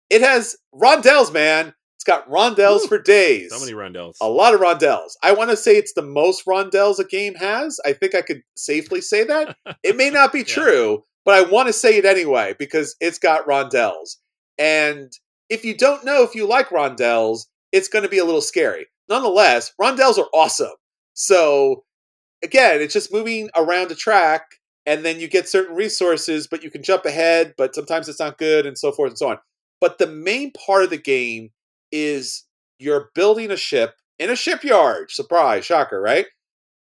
It has rondels, man. It's got rondels Woo. for days. So many rondels. A lot of rondels. I want to say it's the most rondels a game has. I think I could safely say that. It may not be Yeah. true, but I want to say it anyway because it's got rondels. And if you don't know if you like rondels, it's going to be a little scary. Nonetheless, rondels are awesome. So again, it's just moving around a track and then you get certain resources, but you can jump ahead, but sometimes it's not good and so forth and so on. But the main part of the game is you're building a ship in a shipyard. Surprise, shocker, right?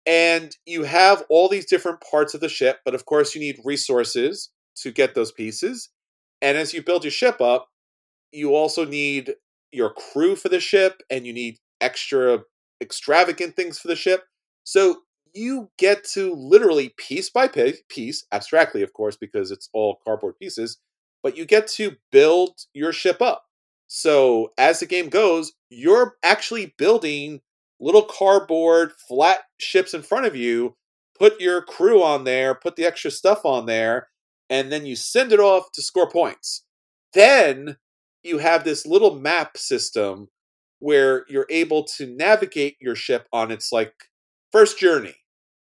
And you have all these different parts of the ship, but of course you need resources to get those pieces. And as you build your ship up, you also need your crew for the ship and you need extra extravagant things for the ship. So you get to literally piece by piece, abstractly, of course, because it's all cardboard pieces, but you get to build your ship up. So as the game goes, you're actually building little cardboard flat ships in front of you, put your crew on there, put the extra stuff on there, and then you send it off to score points. Then you have this little map system where you're able to navigate your ship on its like first journey,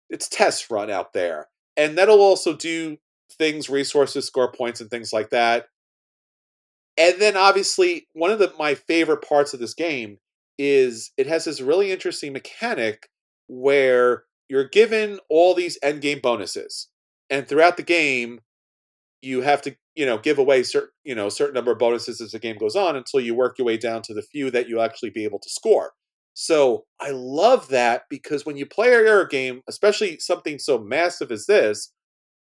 its test run out there. And that'll also do things, resources, score points, and things like that. And then obviously, one of the, my favorite parts of this game is it has this really interesting mechanic where you're given all these end game bonuses. And throughout the game, you have to, you know, give away certain, you know, certain number of bonuses as the game goes on until you work your way down to the few that you'll actually be able to score. So I love that because when you play a Euro game, especially something so massive as this,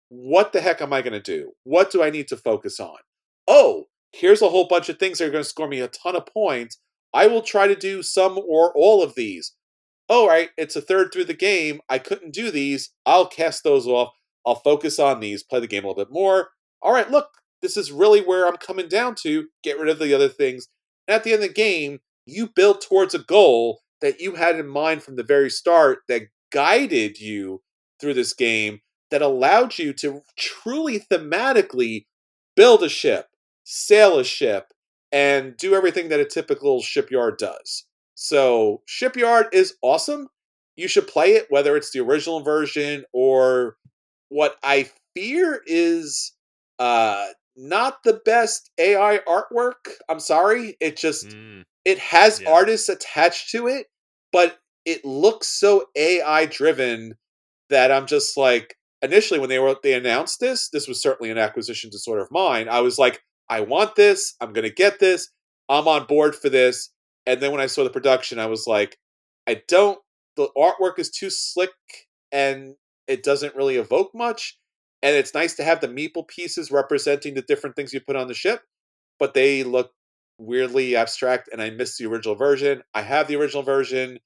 what the heck am I going to do? What do I need to focus on? oh, here's a whole bunch of things that are going to score me a ton of points. I will try to do some or all of these. All right, it's a third through the game. I couldn't do these. I'll cast those off. I'll focus on these, play the game a little bit more. All right, look, this is really where I'm coming down to. Get rid of the other things. And at the end of the game, you build towards a goal that you had in mind from the very start that guided you through this game that allowed you to truly thematically build a ship, sail a ship, and do everything that a typical shipyard does. So, Shipyard is awesome. You should play it, whether it's the original version or what I fear is uh, not the best AI artwork. I'm sorry. It just Mm, it has Yeah. artists attached to it, but it looks so AI driven that I'm just like initially when they were they announced this, this was certainly an acquisition disorder of mine. I was like, I want this, I'm gonna get this, I'm on board for this. And then when I saw the production, I was like, I don't the artwork is too slick and it doesn't really evoke much. And it's nice to have the meeple pieces representing the different things you put on the ship, but they look weirdly abstract and I missed the original version. I have the original version.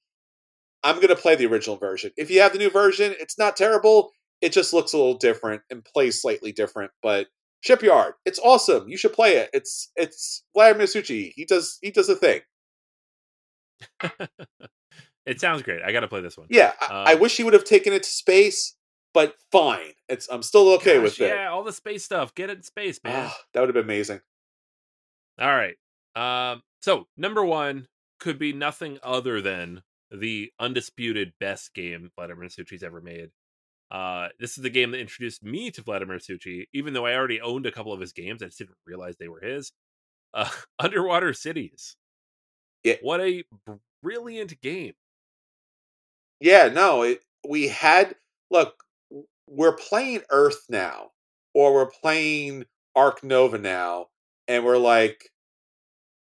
I'm going to play the original version. If you have the new version, it's not terrible. It just looks a little different and plays slightly different, but Shipyard, it's awesome. You should play it. It's it's Vladimir Suchy. He does he does a thing. it sounds great. I got to play this one. Yeah, I, I Um, wish he would have taken it to space, but fine. It's I'm still okay Gosh, with it. Yeah, all the space stuff. Get it in space, man. Ah, that would have been amazing. All right. Um, so number one could be nothing other than the undisputed best game Vladimir Suchy's ever made. Uh, this is the game that introduced me to Vladimir Suchy, even though I already owned a couple of his games. I just didn't realize they were his. Uh, Underwater Cities. Yeah. What a brilliant game. Yeah, no, it, we had look. We're playing Earth now, or we're playing Ark Nova now, and we're like,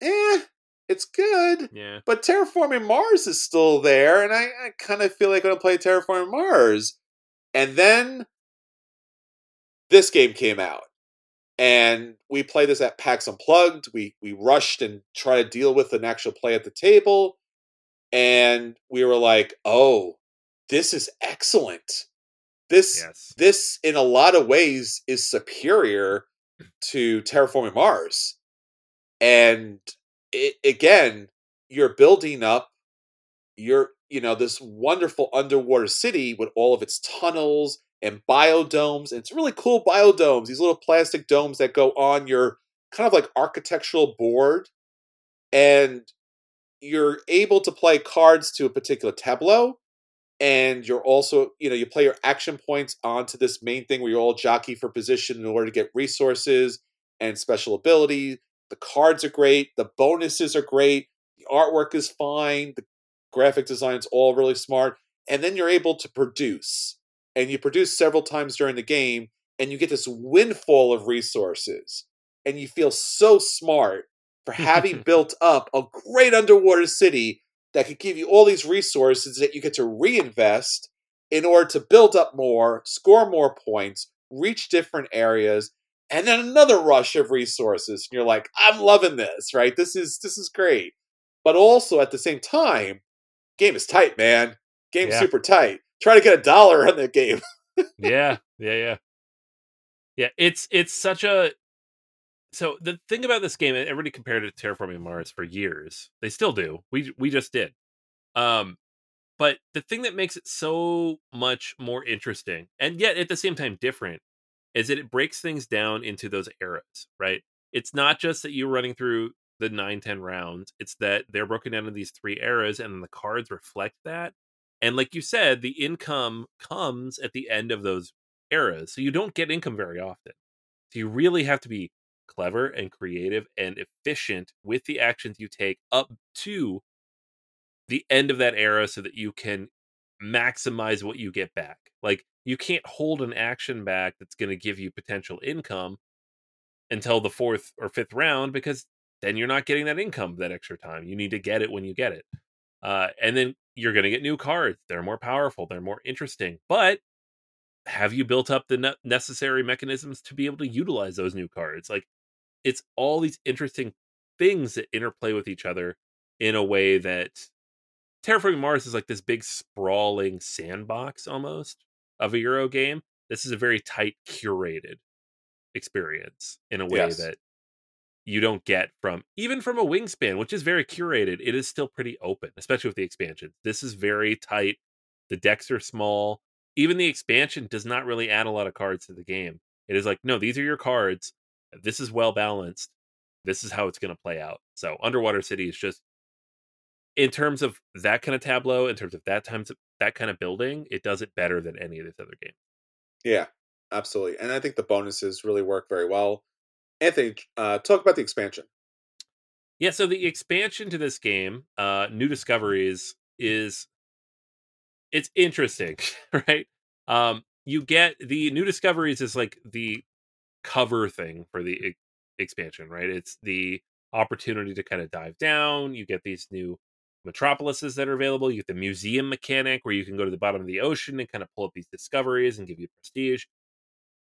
eh, it's good. Yeah. But Terraforming Mars is still there, and I, I kind of feel like I'm gonna play Terraforming Mars. And then this game came out, and we played this at PAX Unplugged. We we rushed and tried to deal with an actual play at the table, and we were like, "Oh, this is excellent. This Yes. this in a lot of ways is superior to terraforming mars and it, again you're building up you're you know this wonderful underwater city with all of its tunnels and biodomes and it's really cool biodomes these little plastic domes that go on your kind of like architectural board and you're able to play cards to a particular tableau and you're also you know you play your action points onto this main thing where you're all jockey for position in order to get resources and special ability the cards are great the bonuses are great the artwork is fine the graphic design's all really smart and then you're able to produce and you produce several times during the game and you get this windfall of resources and you feel so smart for having built up a great underwater city that could give you all these resources that you get to reinvest in order to build up more, score more points, reach different areas, and then another rush of resources. And you're like, I'm loving this, right? This is this is great. But also at the same time, game is tight, man. Game's Yeah. super tight. Try to get a dollar on the game. yeah, yeah, yeah. Yeah, it's it's such a so the thing about this game, everybody compared it to Terraforming Mars for years. They still do. We we just did. Um but the thing that makes it so much more interesting and yet at the same time different is that it breaks things down into those eras, right? It's not just that you're running through the 9 10 rounds, it's that they're broken down into these three eras and the cards reflect that. And like you said, the income comes at the end of those eras. So you don't get income very often. So you really have to be clever and creative and efficient with the actions you take up to the end of that era so that you can maximize what you get back. Like you can't hold an action back that's going to give you potential income until the fourth or fifth round because then you're not getting that income that extra time. You need to get it when you get it. Uh, and then you're going to get new cards. They're more powerful, they're more interesting. But have you built up the ne- necessary mechanisms to be able to utilize those new cards? Like it's all these interesting things that interplay with each other in a way that Terraforming Mars is like this big sprawling sandbox almost of a Euro game. This is a very tight curated experience in a way Yes. that you don't get from even from a wingspan, which is very curated. It is still pretty open, especially with the expansion. This is very tight. The decks are small. Even the expansion does not really add a lot of cards to the game. It is like, no, these are your cards. This is well balanced. This is how it's going to play out. So, Underwater City is just, in terms of that kind of tableau, in terms of that times that kind of building, it does it better than any of this other game. Yeah, absolutely. And I think the bonuses really work very well. Anthony, uh, talk about the expansion. Yeah, so the expansion to this game, uh, New Discoveries, is it's interesting, right? Um, you get the New Discoveries is like the cover thing for the e- expansion, right? It's the opportunity to kind of dive down. You get these new metropolises that are available. You get the museum mechanic where you can go to the bottom of the ocean and kind of pull up these discoveries and give you prestige.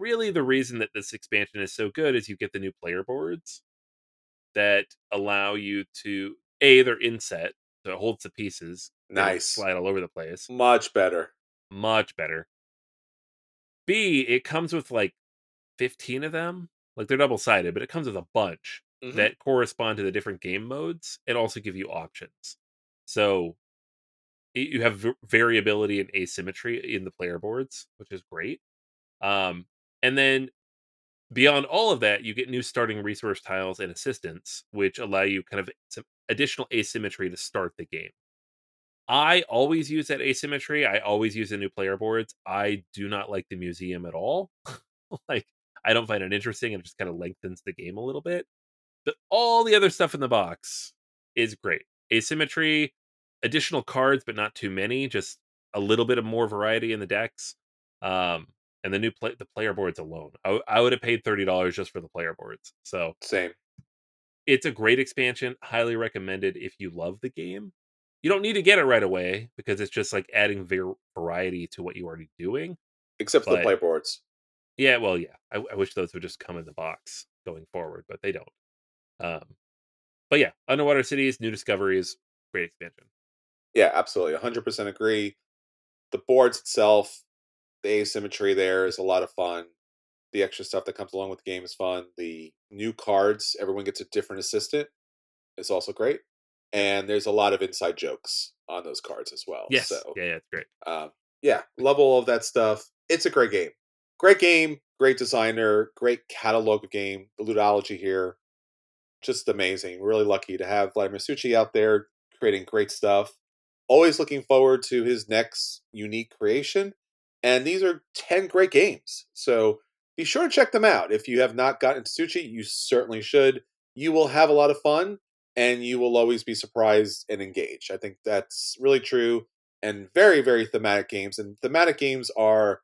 Really, the reason that this expansion is so good is you get the new player boards that allow you to a they're inset, so it holds the pieces. Nice. slide all over the place. Much better. Much better. B, it comes with like 15 of them. Like they're double sided, but it comes with a bunch Mhm. that correspond to the different game modes and also give you options. So you have variability and asymmetry in the player boards, which is great. Um, and then beyond all of that, you get new starting resource tiles and assistants, which allow you kind of some additional asymmetry to start the game. I always use that asymmetry. I always use the new player boards. I do not like the museum at all. like, I don't find it interesting. and It just kind of lengthens the game a little bit. But all the other stuff in the box is great. Asymmetry, additional cards, but not too many. Just a little bit of more variety in the decks. Um, and the new play the player boards alone. I, w- I would have paid thirty dollars just for the player boards. So Same. it's a great expansion. Highly recommended if you love the game. You don't need to get it right away because it's just like adding var- variety to what you're already doing. Except for the But- play boards. Yeah, well, yeah. I, I wish those would just come in the box going forward, but they don't. Um, but yeah, Underwater Cities, New Discoveries, great expansion. Yeah, absolutely. 100% agree. The boards itself, the asymmetry there is a lot of fun. The extra stuff that comes along with the game is fun. The new cards, everyone gets a different assistant, is also great. And there's a lot of inside jokes on those cards as well. Yes, So, yeah, yeah, it's great. um, yeah, love all of that stuff. It's a great game. Great game, great designer, great catalog of game. The ludology here, just amazing. Really lucky to have Vladimir Suchy out there creating great stuff. Always looking forward to his next unique creation. And these are 10 great games. So be sure to check them out. If you have not gotten into Suchy, you certainly should. You will have a lot of fun and you will always be surprised and engaged. I think that's really true and very, very thematic games. And thematic games are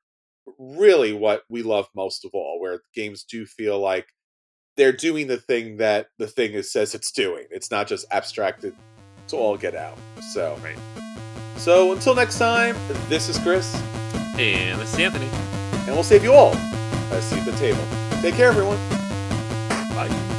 really what we love most of all, where games do feel like they're doing the thing that the thing is, says it's doing. It's not just abstracted to all get out. So, Right. so until next time, this is Chris, And this is Anthony. and we'll save you all a seat at the table. Take care, everyone. Bye.